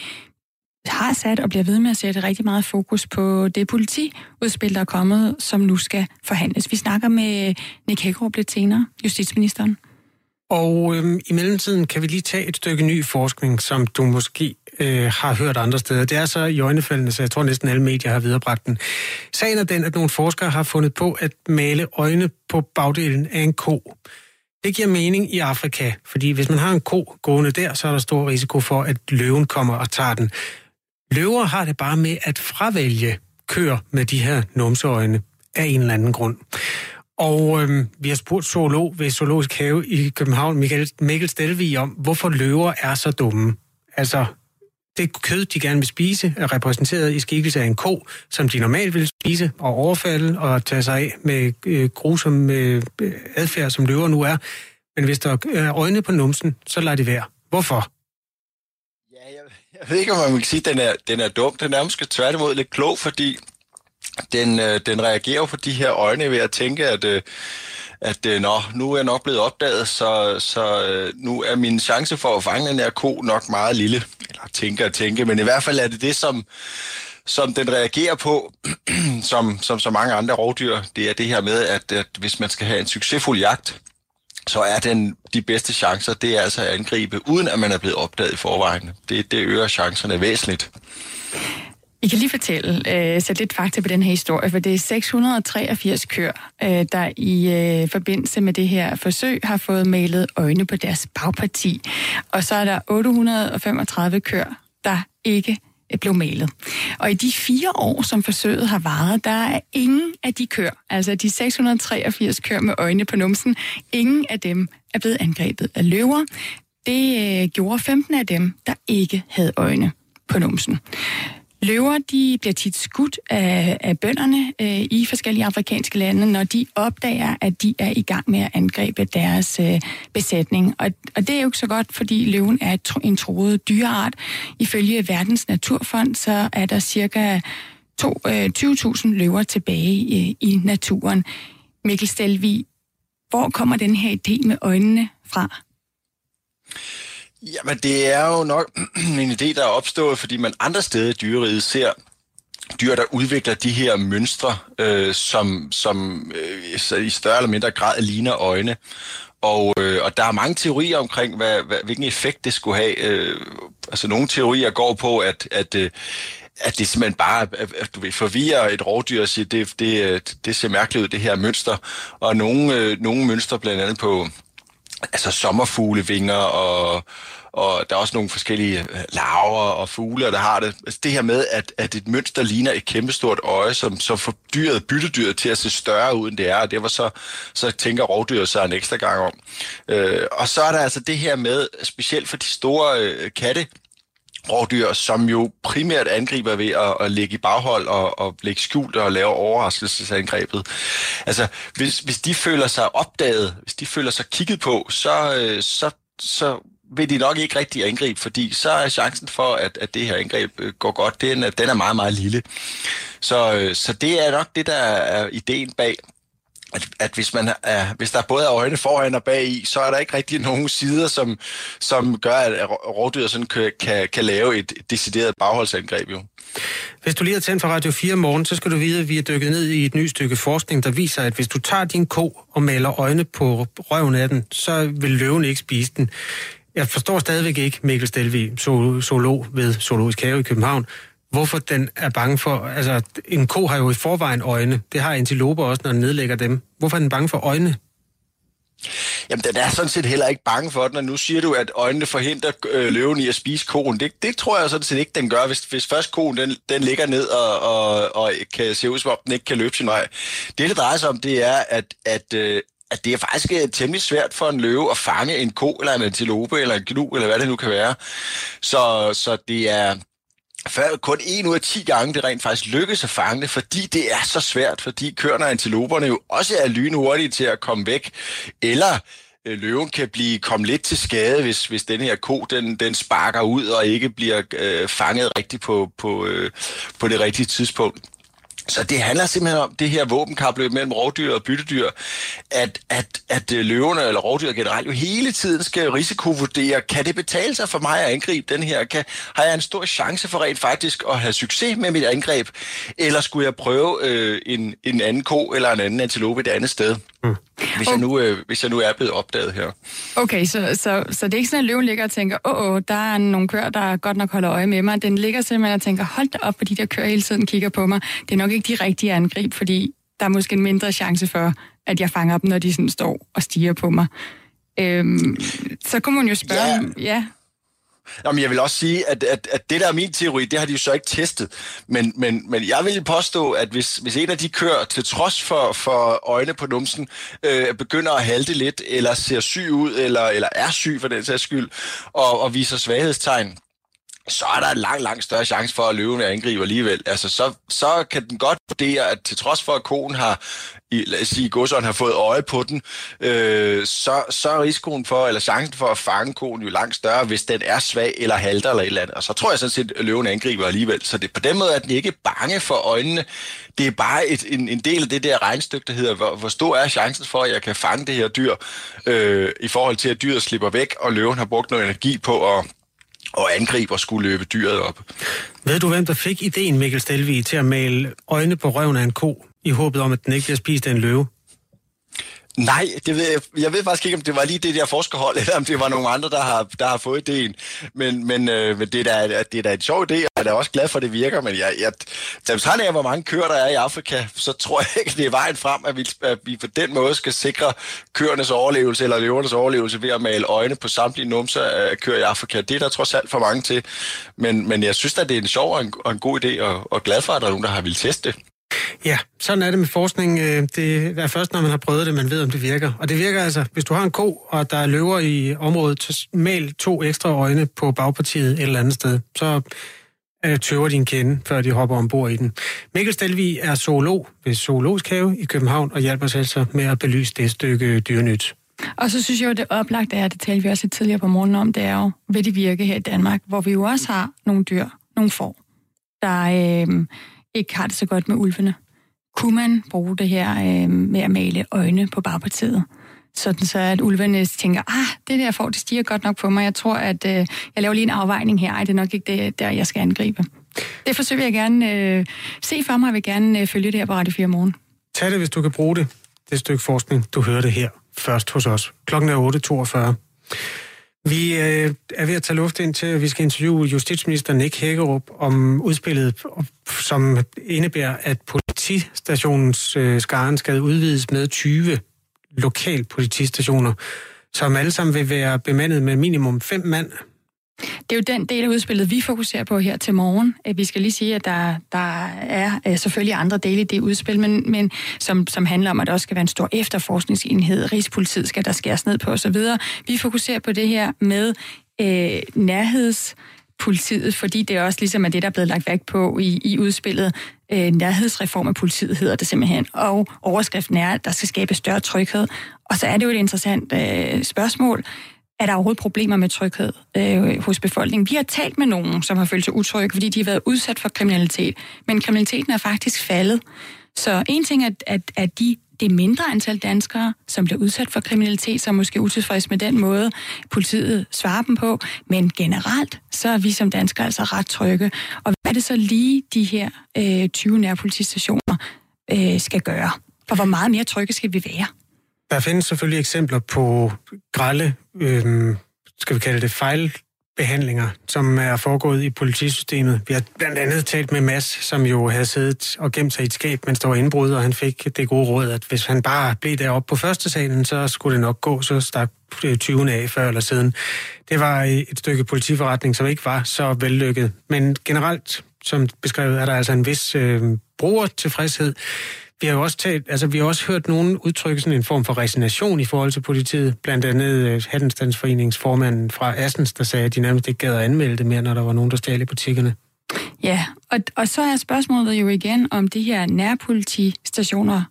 har sat og bliver ved med at sætte rigtig meget fokus på det politiudspil, der er kommet, som nu skal forhandles. Vi snakker med Nick Hækkerup lidt senere, justitsministeren. Og øhm, i mellemtiden kan vi lige tage et stykke ny forskning, som du måske øh, har hørt andre steder. Det er så i øjnefaldene, så jeg tror næsten alle medier har viderebragt den. Sagen er den, at nogle forskere har fundet på at male øjne på bagdelen af en ko. Det giver mening i Afrika, fordi hvis man har en ko gående der, så er der stor risiko for, at løven kommer og tager den. Løver har det bare med at fravælge køer med de her numseøjne af en eller anden grund. Og øhm, vi har spurgt zoolog ved Zoologisk Have i København, Michael, Mikkel Stelvig, om, hvorfor løver er så dumme. Altså, det kød, de gerne vil spise, er repræsenteret i skikkelse af en ko, som de normalt vil spise og overfalde og tage sig af med øh, grusom øh, adfærd, som løver nu er. Men hvis der er øjne på numsen, så lader det være. Hvorfor? Ja, jeg, jeg ved ikke, om man kan sige, at den er, den er dum. Den er måske tværtimod lidt klog, fordi den, øh, den reagerer på de her øjne ved at tænke, at, øh, at øh, nå, nu er jeg nok blevet opdaget, så, så øh, nu er min chance for at fange den her ko nok meget lille. Eller tænke og tænke, men i hvert fald er det det, som, som den reagerer på, som, som så mange andre rovdyr. Det er det her med, at, at hvis man skal have en succesfuld jagt, så er den de bedste chancer, det er altså at angribe, uden at man er blevet opdaget i forvejen. Det, det øger chancerne væsentligt. I kan lige fortælle, øh, sætte lidt fakta på den her historie, for det er 683 køer, øh, der i øh, forbindelse med det her forsøg har fået malet øjne på deres bagparti. Og så er der 835 køer, der ikke øh, blev malet. Og i de fire år, som forsøget har varet, der er ingen af de køer, altså de 683 køer med øjne på numsen, ingen af dem er blevet angrebet af løver. Det øh, gjorde 15 af dem, der ikke havde øjne på numsen. Løver de bliver tit skudt af, af bønderne øh, i forskellige afrikanske lande, når de opdager, at de er i gang med at angribe deres øh, besætning. Og, og det er jo ikke så godt, fordi løven er et, en troet dyreart. Ifølge Verdens Naturfond, så er der cirka to, øh, 20.000 løver tilbage i, øh, i naturen. Mikkel Stelvi, hvor kommer den her idé med øjnene fra? Jamen, det er jo nok en idé, der er opstået, fordi man andre steder i dyreriget ser dyr, der udvikler de her mønstre, øh, som, som øh, i større eller mindre grad ligner øjne. Og, øh, og der er mange teorier omkring, hvad, hvad, hvilken effekt det skulle have. Øh, altså nogle teorier går på, at, at, øh, at det simpelthen bare at du ved, forvirrer et rovdyr og siger, det, det, øh, det ser mærkeligt ud, det her mønster. Og nogle, øh, nogle mønstre, blandt andet på altså sommerfuglevinger og, og der er også nogle forskellige øh, larver og fugle, der har det. Altså det her med, at, at et mønster ligner et kæmpestort øje, som, som får dyret, byttedyret til at se større ud, end det er, og det var så, så tænker rovdyret sig en ekstra gang om. Øh, og så er der altså det her med, specielt for de store øh, katte, rovdyr, som jo primært angriber ved at, at ligge i baghold og, og lægge skjult og lave overraskelsesangrebet. Altså, hvis, hvis de føler sig opdaget, hvis de føler sig kigget på, så, øh, så, så vil de nok ikke rigtig angribe, fordi så er chancen for, at, at det her angreb øh, går godt, den er, den er meget, meget lille. Så, øh, så det er nok det, der er ideen bag at, at hvis, man er, hvis der både er øjne foran og bag i, så er der ikke rigtig nogen sider, som, som gør, at rovdyr sådan kan, kan, kan lave et decideret bagholdsangreb. Jo. Hvis du lige har tændt for Radio 4 morgen, så skal du vide, at vi er dykket ned i et nyt stykke forskning, der viser, at hvis du tager din ko og maler øjne på røven af den, så vil løven ikke spise den. Jeg forstår stadigvæk ikke, Mikkel Stelvi, zoolog ved Zoologisk Have i København, hvorfor den er bange for... Altså, en ko har jo i forvejen øjne. Det har antiloper også, når den nedlægger dem. Hvorfor er den bange for øjne? Jamen, den er sådan set heller ikke bange for den, og nu siger du, at øjnene forhindrer øh, løven i at spise koen. Det, det tror jeg sådan set ikke, den gør, hvis, hvis først koen den, den ligger ned og, og, og kan se ud, som om den ikke kan løbe sin vej. Det, det drejer sig om, det er, at, at, øh, at det er faktisk øh, temmelig svært for en løve at fange en ko, eller en antilope, eller en gnu, eller hvad det nu kan være. Så, så det er, før kun en ud af 10 gange det rent faktisk lykkes at fange det, fordi det er så svært, fordi køerne og antiloperne jo også er lynhurtige til at komme væk, eller øh, løven kan blive komme lidt til skade, hvis, hvis den her ko den, den sparker ud og ikke bliver øh, fanget rigtigt på, på, øh, på det rigtige tidspunkt. Så det handler simpelthen om det her våbenkapløb mellem rovdyr og byttedyr, at, at, at øh, løverne eller rovdyr generelt jo hele tiden skal risikovurdere, kan det betale sig for mig at angribe den her? Kan, har jeg en stor chance for rent faktisk at have succes med mit angreb? Eller skulle jeg prøve øh, en, en anden ko eller en anden antilope et andet sted? Mm. Hvis, jeg nu, øh, hvis jeg nu er blevet opdaget her. Okay, så, så, så det er ikke sådan, at løven ligger og tænker, åh, åh, der er nogle køer, der godt nok holder øje med mig. Den ligger simpelthen og tænker, hold da op, fordi de der køer hele tiden kigger på mig. Det er nok ikke de rigtige angreb, fordi der er måske en mindre chance for, at jeg fanger dem, når de sådan står og stiger på mig. Øhm, så kunne man jo spørge, ja. ja Jamen, jeg vil også sige, at, at, at det der er min teori, det har de jo så ikke testet. Men, men, men jeg vil påstå, at hvis, hvis en af de kører til trods for, for øjne på numsen, øh, begynder at halte lidt, eller ser syg ud, eller, eller er syg for den sags skyld, og, og viser svaghedstegn, så er der en lang, lang større chance for, at løven angriber alligevel. Altså, så, så kan den godt vurdere, at til trods for, at konen har, i, lad os sige, godsøjen har fået øje på den, øh, så, så er risikoen for, eller chancen for at fange konen jo langt større, hvis den er svag eller halter eller et eller andet. Og så tror jeg sådan set, at løven angriber alligevel. Så det, på den måde er den ikke bange for øjnene. Det er bare et, en, en del af det der regnstykke, der hedder, hvor, hvor stor er chancen for, at jeg kan fange det her dyr, øh, i forhold til, at dyret slipper væk, og løven har brugt noget energi på at og angriber skulle løbe dyret op. Ved du, hvem der fik ideen, Mikkel Stelvig, til at male øjne på røven af en ko, i håbet om, at den ikke bliver spist af en løve? Nej, det ved jeg, jeg ved faktisk ikke, om det var lige det der forskerhold, eller om det var nogle andre, der har, der har fået ideen. Men, men, øh, men det, er da, det er da en sjov idé, og jeg er da også glad for, at det virker. Men jeg, jeg, da han af, hvor mange køer der er i Afrika, så tror jeg ikke, det er vejen frem, at vi, at vi på den måde skal sikre køernes overlevelse, eller løvernes overlevelse, ved at male øjne på samtlige numser af køer i Afrika. Det er der trods alt for mange til. Men, men jeg synes at det er en sjov og en, og en god idé, og, og glad for, at der er nogen, der har vil teste det. Ja, sådan er det med forskning. Øh, det er først, når man har prøvet det, man ved, om det virker. Og det virker altså, hvis du har en ko, og der er løver i området, så mal to ekstra øjne på bagpartiet et eller andet sted. Så øh, tøver din kende, før de hopper ombord i den. Mikkel Stelvi er zoolog ved Zoologisk Have i København og hjælper os altså med at belyse det stykke dyrenyt. Og så synes jeg jo, det oplagt er, det talte vi også lidt tidligere på morgenen om, det er jo, vil det virke her i Danmark, hvor vi jo også har nogle dyr, nogle får, der øh, ikke har det så godt med ulvene. Kunne man bruge det her øh, med at male øjne på bagpartiet? Sådan så, at ulvene tænker, ah, det der får, det stiger godt nok på mig. Jeg tror, at øh, jeg laver lige en afvejning her. Ej, det er nok ikke det, der jeg skal angribe. Det forsøger jeg gerne øh, se for mig. Jeg vil gerne øh, følge det her på Radio 4 morgen. Tag det, hvis du kan bruge det. Det stykke forskning, du hører det her først hos os. Klokken er 8.42. Vi øh, er ved at tage luft ind til, at vi skal interviewe justitsminister Nick Hækkerup om udspillet, som indebærer, at politistationens øh, skaren skal udvides med 20 lokal politistationer, som alle sammen vil være bemandet med minimum fem mand det er jo den del af udspillet, vi fokuserer på her til morgen. Vi skal lige sige, at der, der er øh, selvfølgelig andre dele i det udspil, men, men som, som handler om, at der også skal være en stor efterforskningsenhed, Rigspolitiet skal der skæres ned på osv. Vi fokuserer på det her med øh, nærheds politiet, fordi det er også ligesom er det, der er blevet lagt vægt på i, i udspillet. Øh, nærhedsreform af politiet hedder det simpelthen. Og overskriften er, at der skal skabe større tryghed. Og så er det jo et interessant øh, spørgsmål er der overhovedet problemer med tryghed øh, hos befolkningen. Vi har talt med nogen, som har følt sig utrygge, fordi de har været udsat for kriminalitet, men kriminaliteten er faktisk faldet. Så en ting er, at, at de, det mindre antal danskere, som bliver udsat for kriminalitet, som måske utilfreds med den måde, politiet svarer dem på, men generelt, så er vi som danskere altså ret trygge. Og hvad er det så lige, de her øh, 20 nærpolitistationer øh, skal gøre? Og hvor meget mere trygge skal vi være? Der findes selvfølgelig eksempler på grælde, øh, skal vi kalde det fejlbehandlinger, som er foregået i politisystemet. Vi har blandt andet talt med Mads, som jo havde siddet og gemt sig i et skab, mens der var indbrud, og han fik det gode råd, at hvis han bare blev deroppe på første salen, så skulle det nok gå, så stak øh, 20 af før eller siden. Det var øh, et stykke politiforretning, som ikke var så vellykket. Men generelt, som beskrevet, er der altså en vis øh, brugertilfredshed. Vi har jo også, talt, altså, vi har også hørt nogen udtrykke sådan en form for resignation i forhold til politiet. Blandt andet øh, uh, Handelsstandsforeningsformanden fra Assens, der sagde, at de nærmest ikke gad at anmelde det mere, når der var nogen, der stjal i butikkerne. Ja, og, og så er spørgsmålet jo igen, om de her nærpolitistationer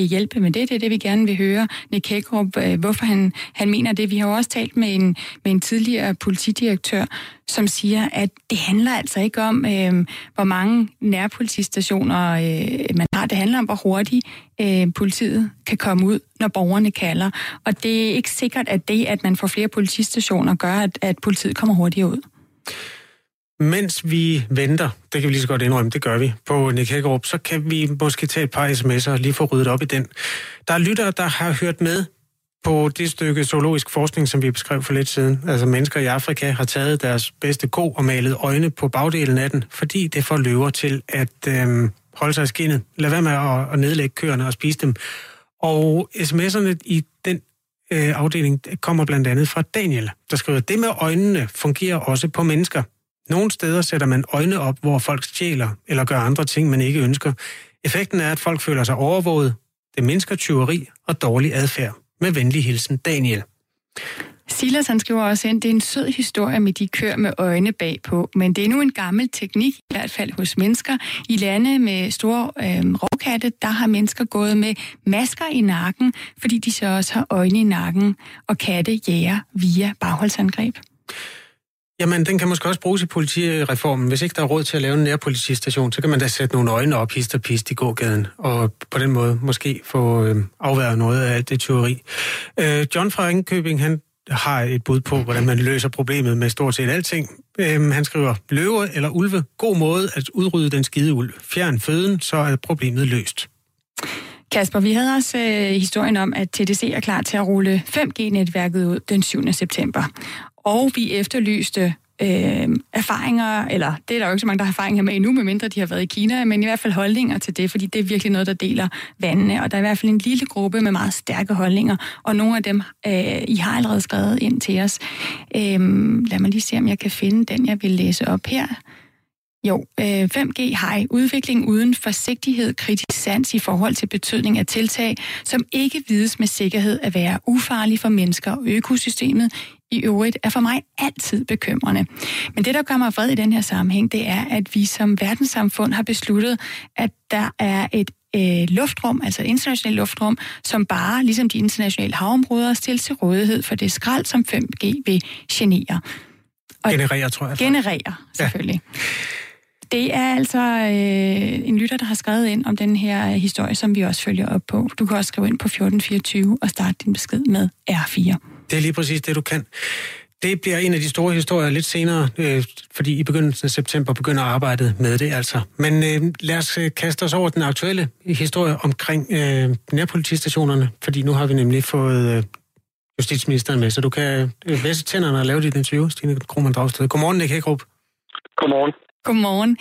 vil hjælpe med det. Det er det, vi gerne vil høre. Nick Hækkerup, øh, hvorfor han, han mener det. Vi har jo også talt med en, med en tidligere politidirektør, som siger, at det handler altså ikke om, øh, hvor mange nærpolitistationer øh, man har. Det handler om, hvor hurtigt øh, politiet kan komme ud, når borgerne kalder. Og det er ikke sikkert, at det, at man får flere politistationer, gør, at, at politiet kommer hurtigere ud. Mens vi venter, det kan vi lige så godt indrømme, det gør vi, på Nick Hækkerup, så kan vi måske tage et par sms'er og lige få ryddet op i den. Der er lyttere, der har hørt med på det stykke zoologisk forskning, som vi beskrev for lidt siden. Altså mennesker i Afrika har taget deres bedste ko og malet øjne på bagdelen af den, fordi det får løver til at øh, holde sig i skinnet. Lad være med at, at nedlægge køerne og spise dem. Og sms'erne i den øh, afdeling kommer blandt andet fra Daniel, der skriver, det med øjnene fungerer også på mennesker. Nogle steder sætter man øjne op, hvor folk stjæler eller gør andre ting, man ikke ønsker. Effekten er, at folk føler sig overvåget. Det mindsker tyveri og dårlig adfærd. Med venlig hilsen, Daniel. Silas han skriver også ind, det er en sød historie med de kør med øjne bagpå, men det er nu en gammel teknik, i hvert fald hos mennesker. I lande med store øh, rovkatte, der har mennesker gået med masker i nakken, fordi de så også har øjne i nakken, og katte jager via bagholdsangreb. Jamen, den kan måske også bruges i politireformen. Hvis ikke der er råd til at lave en nærpolitistation, så kan man da sætte nogle øjne op, hist og pist i gågaden, og på den måde måske få øh, afværet noget af alt det teori. Øh, John fra Ringkøbing, han har et bud på, hvordan man løser problemet med stort set alting. Øhm, han skriver, løve eller ulve, god måde at udrydde den skide ulv. Fjern føden, så er problemet løst. Kasper, vi havde også øh, historien om, at TDC er klar til at rulle 5G-netværket ud den 7. september og vi efterlyste øh, erfaringer, eller det er der jo ikke så mange, der har erfaringer med endnu, medmindre de har været i Kina, men i hvert fald holdninger til det, fordi det er virkelig noget, der deler vandene, og der er i hvert fald en lille gruppe med meget stærke holdninger, og nogle af dem, øh, I har allerede skrevet ind til os. Øh, lad mig lige se, om jeg kan finde den, jeg vil læse op her. Jo, øh, 5G har i udvikling uden forsigtighed kritisk sans i forhold til betydning af tiltag, som ikke vides med sikkerhed at være ufarlige for mennesker og økosystemet, i øvrigt er for mig altid bekymrende. Men det, der gør mig vred i den her sammenhæng, det er, at vi som verdenssamfund har besluttet, at der er et øh, luftrum, altså et internationalt luftrum, som bare, ligesom de internationale havområder, stilles til rådighed for det skrald, som 5G vil genere. Og generere, tror jeg. Generere, selvfølgelig. Ja. Det er altså øh, en lytter, der har skrevet ind om den her historie, som vi også følger op på. Du kan også skrive ind på 1424 og starte din besked med R4. Det er lige præcis det, du kan. Det bliver en af de store historier lidt senere, øh, fordi i begyndelsen af september begynder arbejdet med det altså. Men øh, lad os øh, kaste os over den aktuelle historie omkring øh, nærpolitistationerne, fordi nu har vi nemlig fået øh, justitsministeren med, så du kan øh, væsse tænderne og lave dit interview, Stine Krohmann Dragsted. Godmorgen, Nick Hækkerup. Godmorgen. Godmorgen.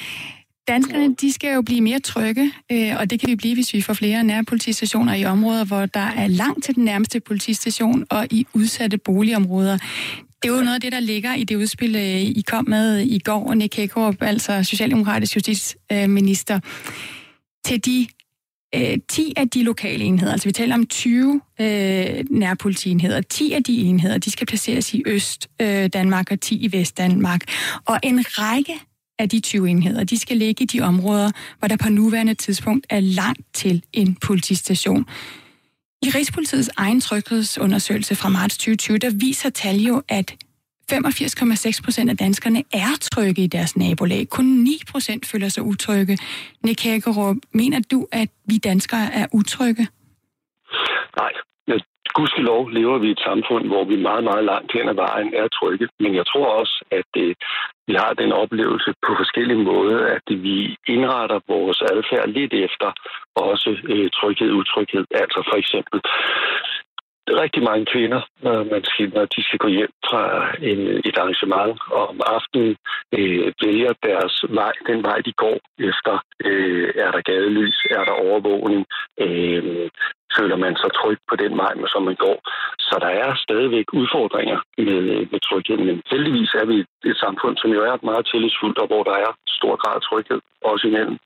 Danskerne de skal jo blive mere trygge, øh, og det kan vi blive, hvis vi får flere nærpolitistationer i områder, hvor der er langt til den nærmeste politistation og i udsatte boligområder. Det er jo noget af det, der ligger i det udspil, øh, I kom med i går, Nick Hækkerup, altså Socialdemokratisk justitsminister, til de øh, 10 af de lokale enheder, altså vi taler om 20 øh, nærpolitienheder, 10 af de enheder, de skal placeres i Øst øh, Danmark og 10 i Vest Danmark. Og en række af de 20 enheder, de skal ligge i de områder, hvor der på nuværende tidspunkt er langt til en politistation. I Rigspolitiets egen tryghedsundersøgelse fra marts 2020, der viser tal jo, at 85,6 procent af danskerne er trygge i deres nabolag. Kun 9 procent føler sig utrygge. Nick Hagerup, mener du, at vi danskere er utrygge? Nej, gudskelov lever vi i et samfund, hvor vi meget, meget langt hen ad vejen er trygge. Men jeg tror også, at det, vi har den oplevelse på forskellige måder, at vi indretter vores adfærd lidt efter også øh, tryghed, utryghed. Altså for eksempel rigtig mange kvinder, når, man skal, når de skal gå hjem fra en, et arrangement og om aftenen, øh, vælger deres vej, den vej, de går efter. Øh, er der gadelys? Er der overvågning? Øh, føler man sig tryg på den vej, som man går. Så der er stadigvæk udfordringer med, med tryghed, men heldigvis er vi et samfund, som jo er meget tillidsfuldt, og hvor der er stor grad af tryghed, også imellem.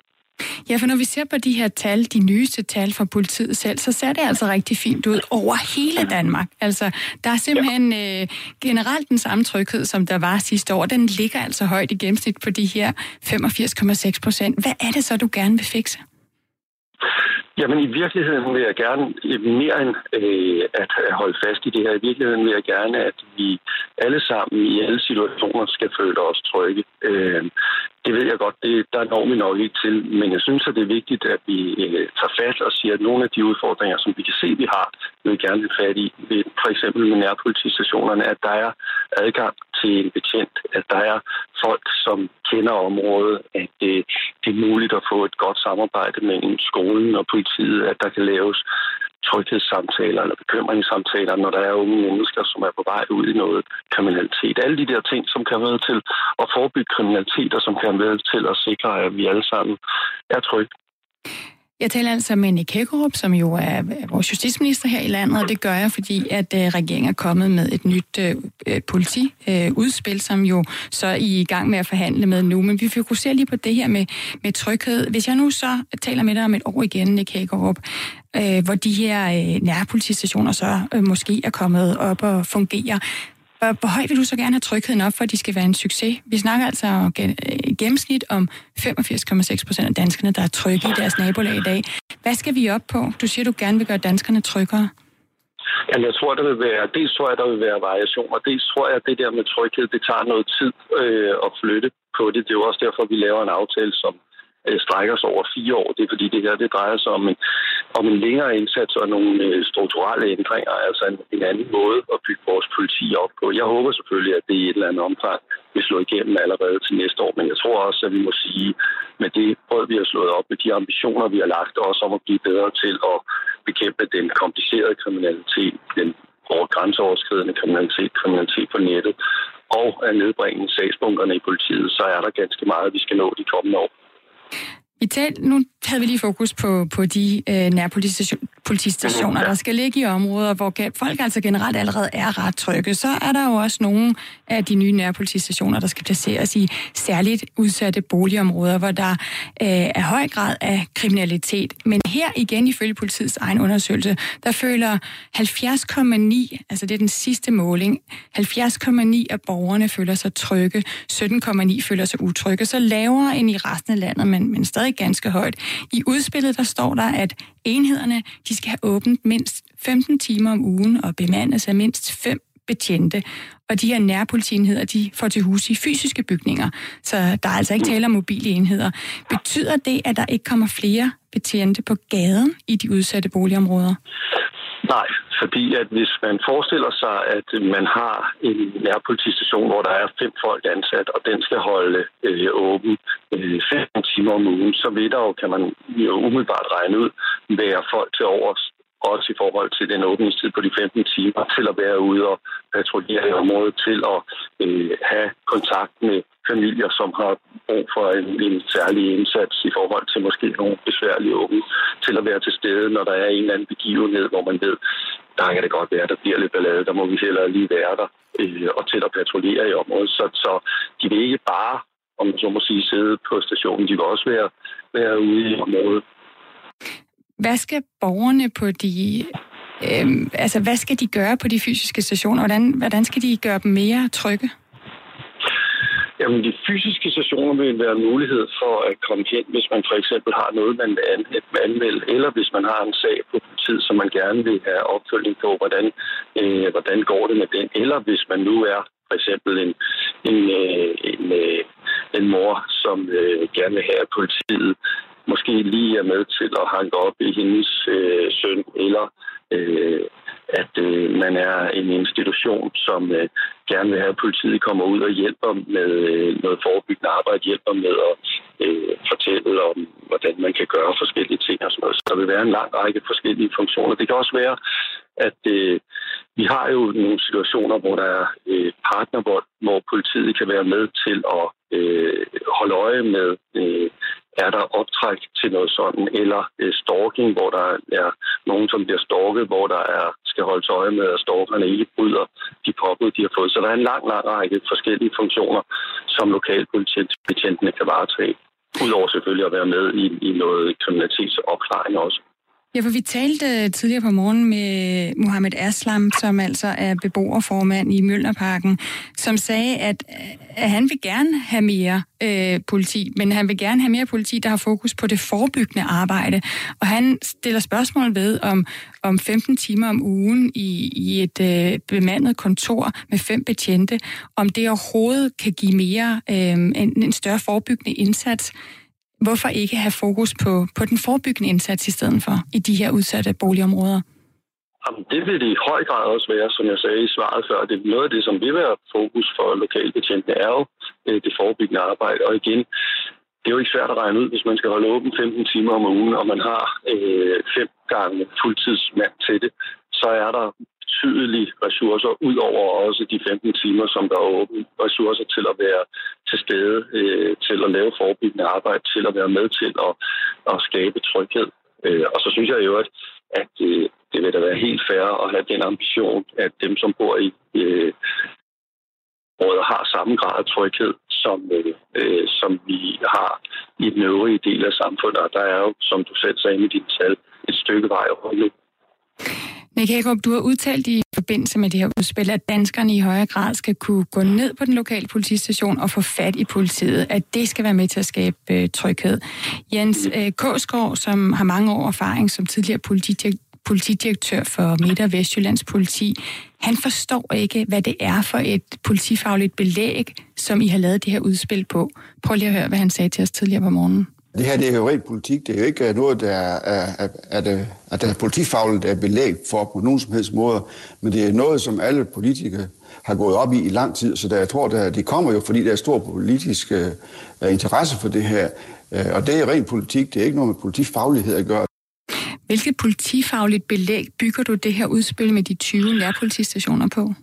Ja, for når vi ser på de her tal, de nyeste tal fra politiet selv, så ser det altså rigtig fint ud over hele Danmark. Altså, der er simpelthen øh, generelt den samme tryghed, som der var sidste år. Den ligger altså højt i gennemsnit på de her 85,6 procent. Hvad er det så, du gerne vil fikse? Jamen i virkeligheden vil jeg gerne, øh, mere end øh, at øh, holde fast i det her, i virkeligheden vil jeg gerne, at vi alle sammen i alle situationer skal føle os trygge. Øh, det ved jeg godt, det, der når vi nok ikke til, men jeg synes, at det er vigtigt, at vi øh, tager fat og siger, at nogle af de udfordringer, som vi kan se, vi har, vil vi gerne have fat i. For eksempel med nærpolitistationerne, at der er adgang til en betjent, at der er folk, som kender området, at det, det er muligt at få et godt samarbejde mellem skolen og politiet, at der kan laves tryghedssamtaler eller bekymringssamtaler, når der er unge mennesker, som er på vej ud i noget kriminalitet. Alle de der ting, som kan være til at forebygge kriminalitet, og som kan være til at sikre, at vi alle sammen er trygge. Jeg taler altså med Nick Hækkerup, som jo er vores justitsminister her i landet, og det gør jeg, fordi at øh, regeringen er kommet med et nyt øh, politiudspil, øh, øh som jo så er I gang med at forhandle med nu. Men vi fokuserer lige på det her med, med tryghed. Hvis jeg nu så taler med dig om et år igen, Nick Hækkerup, øh, hvor de her øh, nærpolitistationer så øh, måske er kommet op og fungerer, hvor, hvor højt vil du så gerne have trygheden op, for at de skal være en succes? Vi snakker altså i øh, gennemsnit om 85,6 procent af danskerne, der er trygge i deres nabolag i dag. Hvad skal vi op på? Du siger, du gerne vil gøre danskerne tryggere. Jamen, jeg tror, der vil være, dels tror jeg, der vil være variation, og dels tror jeg, at det der med tryghed, det tager noget tid øh, at flytte på det. Det er jo også derfor, vi laver en aftale, som øh, strækker sig over fire år. Det er fordi, det her det drejer sig om en, om en længere indsats og nogle øh, strukturelle ændringer, altså en, en anden måde at bygge vores politi op på. Jeg håber selvfølgelig, at det i et eller andet omfang vil slå igennem allerede til næste år, men jeg tror også, at vi må sige, med det brød, vi har slået op, med de ambitioner, vi har lagt, også om at blive bedre til at bekæmpe den komplicerede kriminalitet, den grænseoverskridende kriminalitet, kriminalitet på nettet, og at nedbringe sagsbunkerne i politiet, så er der ganske meget, vi skal nå de kommende år. Vi tal, nu havde vi lige fokus på, på de øh, nærpolitistationer, der skal ligge i områder, hvor folk altså generelt allerede er ret trygge. Så er der jo også nogle af de nye nærpolitistationer, der skal placeres i særligt udsatte boligområder, hvor der øh, er høj grad af kriminalitet. Men her igen, ifølge politiets egen undersøgelse, der føler 70,9, altså det er den sidste måling, 70,9 af borgerne føler sig trygge, 17,9 føler sig utrygge, så lavere end i resten af landet, men, men stadig ganske højt. I udspillet der står der, at enhederne de skal have åbent mindst 15 timer om ugen og bemandes af mindst fem betjente. Og de her nærpolitienheder, de får til hus i fysiske bygninger. Så der er altså ikke tale om mobile enheder. Betyder det, at der ikke kommer flere betjente på gaden i de udsatte boligområder? Nej, fordi at hvis man forestiller sig, at man har en nærpolitistation, hvor der er fem folk ansat, og den skal holde øh, åben øh, fem timer om ugen, så vil der jo, kan man jo umiddelbart regne ud, være folk til overs også i forhold til den åbningstid på de 15 timer, til at være ude og patruljere i området, til at øh, have kontakt med familier, som har brug for en, en særlig indsats i forhold til måske nogle besværlige unge, til at være til stede, når der er en eller anden begivenhed, hvor man ved, der kan det godt være, der bliver lidt ballade, der må vi heller lige være der, øh, og til at patruljere i området. Så, så de vil ikke bare, om man så må sige, sidde på stationen, de vil også være, være ude i området. Hvad skal borgerne på de øh, altså, hvad skal de gøre på de fysiske stationer? Hvordan, hvordan skal de gøre dem mere trygge? Jamen, de fysiske stationer vil være mulighed for at komme hen, hvis man for eksempel har noget, man vil anmelde, eller hvis man har en sag på tid, som man gerne vil have opfølging på, hvordan, øh, hvordan går det med den, eller hvis man nu er for eksempel en, en, øh, en, en, en mor, som øh, gerne vil have, at politiet måske lige er med til at hanke op i hendes øh, søn, eller øh, at øh, man er en institution, som øh, gerne vil have, at politiet kommer ud og hjælper med øh, noget forebyggende arbejde, hjælper med at øh, fortælle om, hvordan man kan gøre forskellige ting og sådan noget. Så der vil være en lang række forskellige funktioner. Det kan også være, at øh, vi har jo nogle situationer, hvor der er øh, partner, hvor, hvor politiet kan være med til at øh, holde øje med øh, er der optræk til noget sådan, eller øh, stalking, hvor der er nogen, som bliver stalket, hvor der er, skal holdes øje med, at stalkerne ikke bryder de påbud, de har fået. Så der er en lang, lang række forskellige funktioner, som lokalpolitibetjentene kan varetage. Udover selvfølgelig at være med i, i noget kriminalitetsopklaring også. Ja, for vi talte øh, tidligere på morgen med Mohammed Aslam, som altså er beboerformand i Mølnerparken, som sagde, at, øh, at han vil gerne have mere øh, politi, men han vil gerne have mere politi, der har fokus på det forebyggende arbejde. Og han stiller spørgsmål ved, om, om 15 timer om ugen i, i et øh, bemandet kontor med fem betjente, om det overhovedet kan give mere øh, en, en større forebyggende indsats hvorfor ikke have fokus på, på den forebyggende indsats i stedet for i de her udsatte boligområder? Jamen, det vil det i høj grad også være, som jeg sagde i svaret før. Det er noget af det, som vil være fokus for lokalbetjentene, er jo øh, det forebyggende arbejde. Og igen, det er jo ikke svært at regne ud, hvis man skal holde åben 15 timer om ugen, og man har øh, fem gange fuldtidsmand til det, så er der betydelige ressourcer, ud over også de 15 timer, som der er åbent. Ressourcer til at være til stede, øh, til at lave forebyggende arbejde, til at være med til at, at skabe tryghed. Øh, og så synes jeg jo, at, at øh, det vil da være helt fair at have den ambition, at dem, som bor i øh, områder, har samme grad af tryghed, som, øh, som vi har i den øvrige del af samfundet. Og der er jo, som du selv sagde med dit tal, et stykke vej over nu. Nick Hagerup, du har udtalt i forbindelse med det her udspil, at danskerne i højere grad skal kunne gå ned på den lokale politistation og få fat i politiet, at det skal være med til at skabe øh, tryghed. Jens øh, Kåsgaard, som har mange år erfaring som tidligere politidirektør, politidirektør for Midt- og Vestjyllands politi. Han forstår ikke, hvad det er for et politifagligt belæg, som I har lavet det her udspil på. Prøv lige at høre, hvad han sagde til os tidligere på morgenen. Det her det er jo rent politik. Det er jo ikke noget, der er, er, er, er, er der politifagligt er belæg for på nogen som helst måde. Men det er noget, som alle politikere har gået op i i lang tid. Så der, jeg tror, der, det kommer jo, fordi der er stor politisk uh, interesse for det her. Uh, og det er rent politik. Det er ikke noget med politifaglighed at gøre. Hvilket politifagligt belæg bygger du det her udspil med de 20 nærpolitistationer på?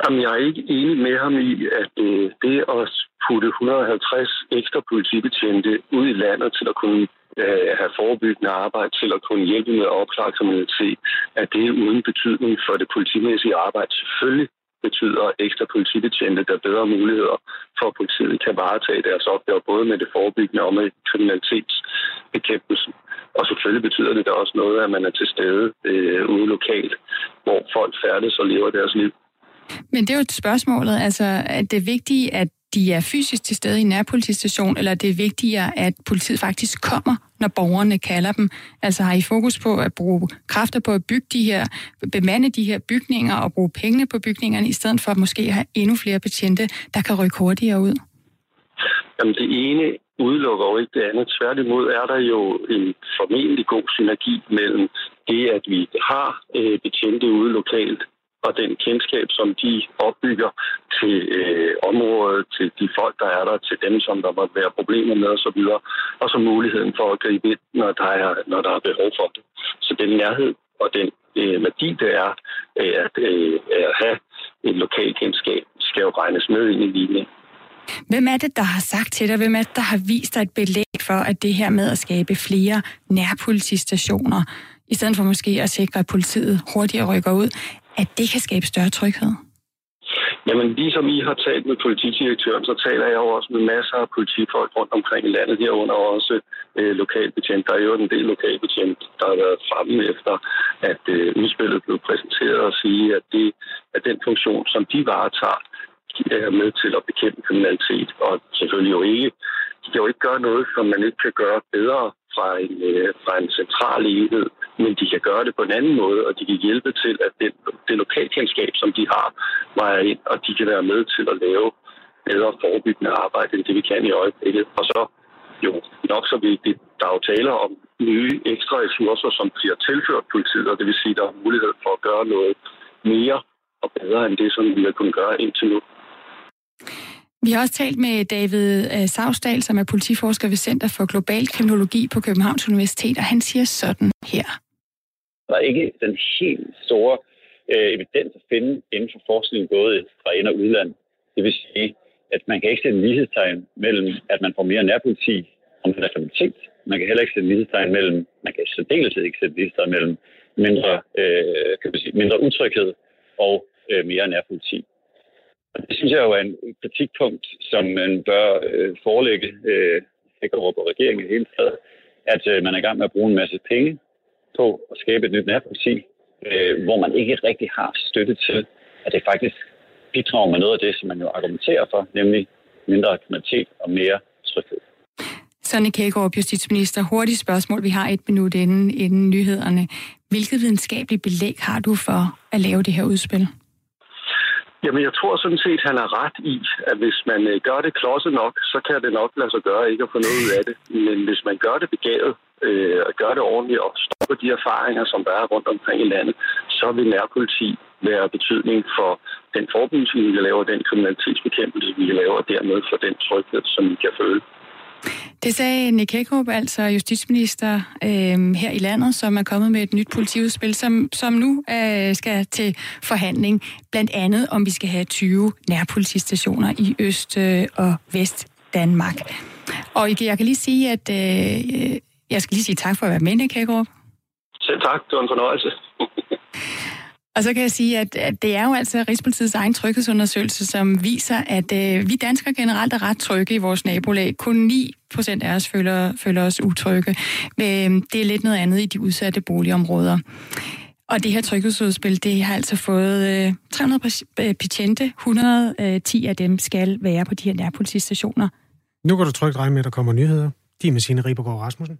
Jamen, jeg er ikke enig med ham i, at øh, det at putte 150 ekstra politibetjente ud i landet til at kunne øh, have forebyggende arbejde, til at kunne hjælpe med at opklare kriminalitet, at det er uden betydning for det politimæssige arbejde. Selvfølgelig betyder ekstra politibetjente, der bedre muligheder for, at politiet kan varetage deres opgaver, både med det forebyggende og med kriminalitetsbekæmpelsen. Og selvfølgelig betyder det da også noget, at man er til stede øh, ude lokalt, hvor folk færdes og lever deres liv. Men det er jo et spørgsmålet, altså, at det er vigtigt, at de er fysisk til stede i nærpolitistation, eller det er vigtigere, at politiet faktisk kommer, når borgerne kalder dem? Altså har I fokus på at bruge kræfter på at bygge de her, bemande de her bygninger og bruge pengene på bygningerne, i stedet for at måske have endnu flere betjente, der kan rykke hurtigere ud? Jamen det ene udelukker jo ikke det andet. Tværtimod er der jo en formentlig god synergi mellem det, at vi har øh, betjente ude lokalt, og den kendskab, som de opbygger til øh, området, til de folk, der er der, til dem, som der måtte være problemer med osv., og så muligheden for at gribe ind, når der er, når der er behov for det. Så den nærhed og den øh, værdi, det er øh, at, øh, at have et lokalt kendskab, skal jo regnes med ind i ligningen. Hvem er det, der har sagt til dig, hvem er det, der har vist dig et belæg for, at det her med at skabe flere nærpolitistationer, i stedet for måske at sikre, at politiet hurtigere rykker ud, at det kan skabe større tryghed? Jamen, ligesom I har talt med politidirektøren, så taler jeg jo også med masser af politifolk rundt omkring i landet, herunder også øh, lokalbetjent. Der er jo en del lokalbetjent, der har været fremme efter, at øh, udspillet blev præsenteret og sige, at det er den funktion, som de varetager, de er med til at bekæmpe kriminalitet. Og selvfølgelig jo ikke, de kan jo ikke gøre noget, som man ikke kan gøre bedre fra en, øh, fra en central enhed, men de kan gøre det på en anden måde, og de kan hjælpe til, at det, det lokalkendskab, som de har, vejer ind, og de kan være med til at lave bedre forebyggende arbejde, end det vi kan i øjeblikket. Og så jo nok så vigtigt, der er jo taler om nye ekstra ressourcer, som bliver tilført politiet, og det vil sige, at der er mulighed for at gøre noget mere og bedre end det, som vi har kunnet gøre indtil nu. Vi har også talt med David øh, Savsdal, som er politiforsker ved Center for Global Kriminologi på Københavns Universitet, og han siger sådan her. Der er ikke den helt store øh, evidens at finde inden for forskning, både fra ind- og udland. Det vil sige, at man kan ikke sætte en lighedstegn mellem, at man får mere nærpoliti og mindre kriminalitet. Man kan heller ikke sætte en lighedstegn mellem, man kan særdeles ikke sætte en lighedstegn mellem mindre, øh, kan man sige, mindre utryghed og øh, mere nærpoliti. Og det synes jeg jo er en kritikpunkt, som man bør øh, forelægge øh, Hækkerup og regeringen i hele taget, at øh, man er i gang med at bruge en masse penge på at skabe et nyt nærpoliti, øh, hvor man ikke rigtig har støtte til, at det faktisk bidrager med noget af det, som man jo argumenterer for, nemlig mindre kriminalitet og mere tryghed. Sonny Kægaard, justitsminister. Hurtigt spørgsmål. Vi har et minut inden, inden nyhederne. Hvilket videnskabeligt belæg har du for at lave det her udspil? Jamen, jeg tror sådan set, han har ret i, at hvis man øh, gør det klodset nok, så kan det nok lade sig gøre ikke at få noget ud af det. Men hvis man gør det begavet, øh, og gør det ordentligt og stopper de erfaringer, som der er rundt omkring i landet, så vil nærpoliti være betydning for den forebyggelse, vi kan lave, og den kriminalitetsbekæmpelse, vi kan lave, og dermed for den tryghed, som vi kan føle. Det sagde Nick Hækkerup, altså justitsminister øh, her i landet, som er kommet med et nyt politiudspil, som, som nu øh, skal til forhandling, blandt andet om vi skal have 20 nærpolitistationer i Øst- øh, og Vest Danmark. Og jeg kan lige sige, at øh, jeg skal lige sige tak for at være med, Nick Hækkerup. Selv tak, det var en fornøjelse. Og så kan jeg sige, at, at det er jo altså Rigspolitiets egen tryghedsundersøgelse, som viser, at øh, vi danskere generelt er ret trygge i vores nabolag. Kun 9 procent af os føler, føler os utrygge. Men det er lidt noget andet i de udsatte boligområder. Og det her tryghedsudspil, det har altså fået øh, 300 patiente. 110 af dem skal være på de her nærpolitistationer. Nu kan du trygt regne med, at der kommer nyheder. De er med sine Ribergaard Rasmussen.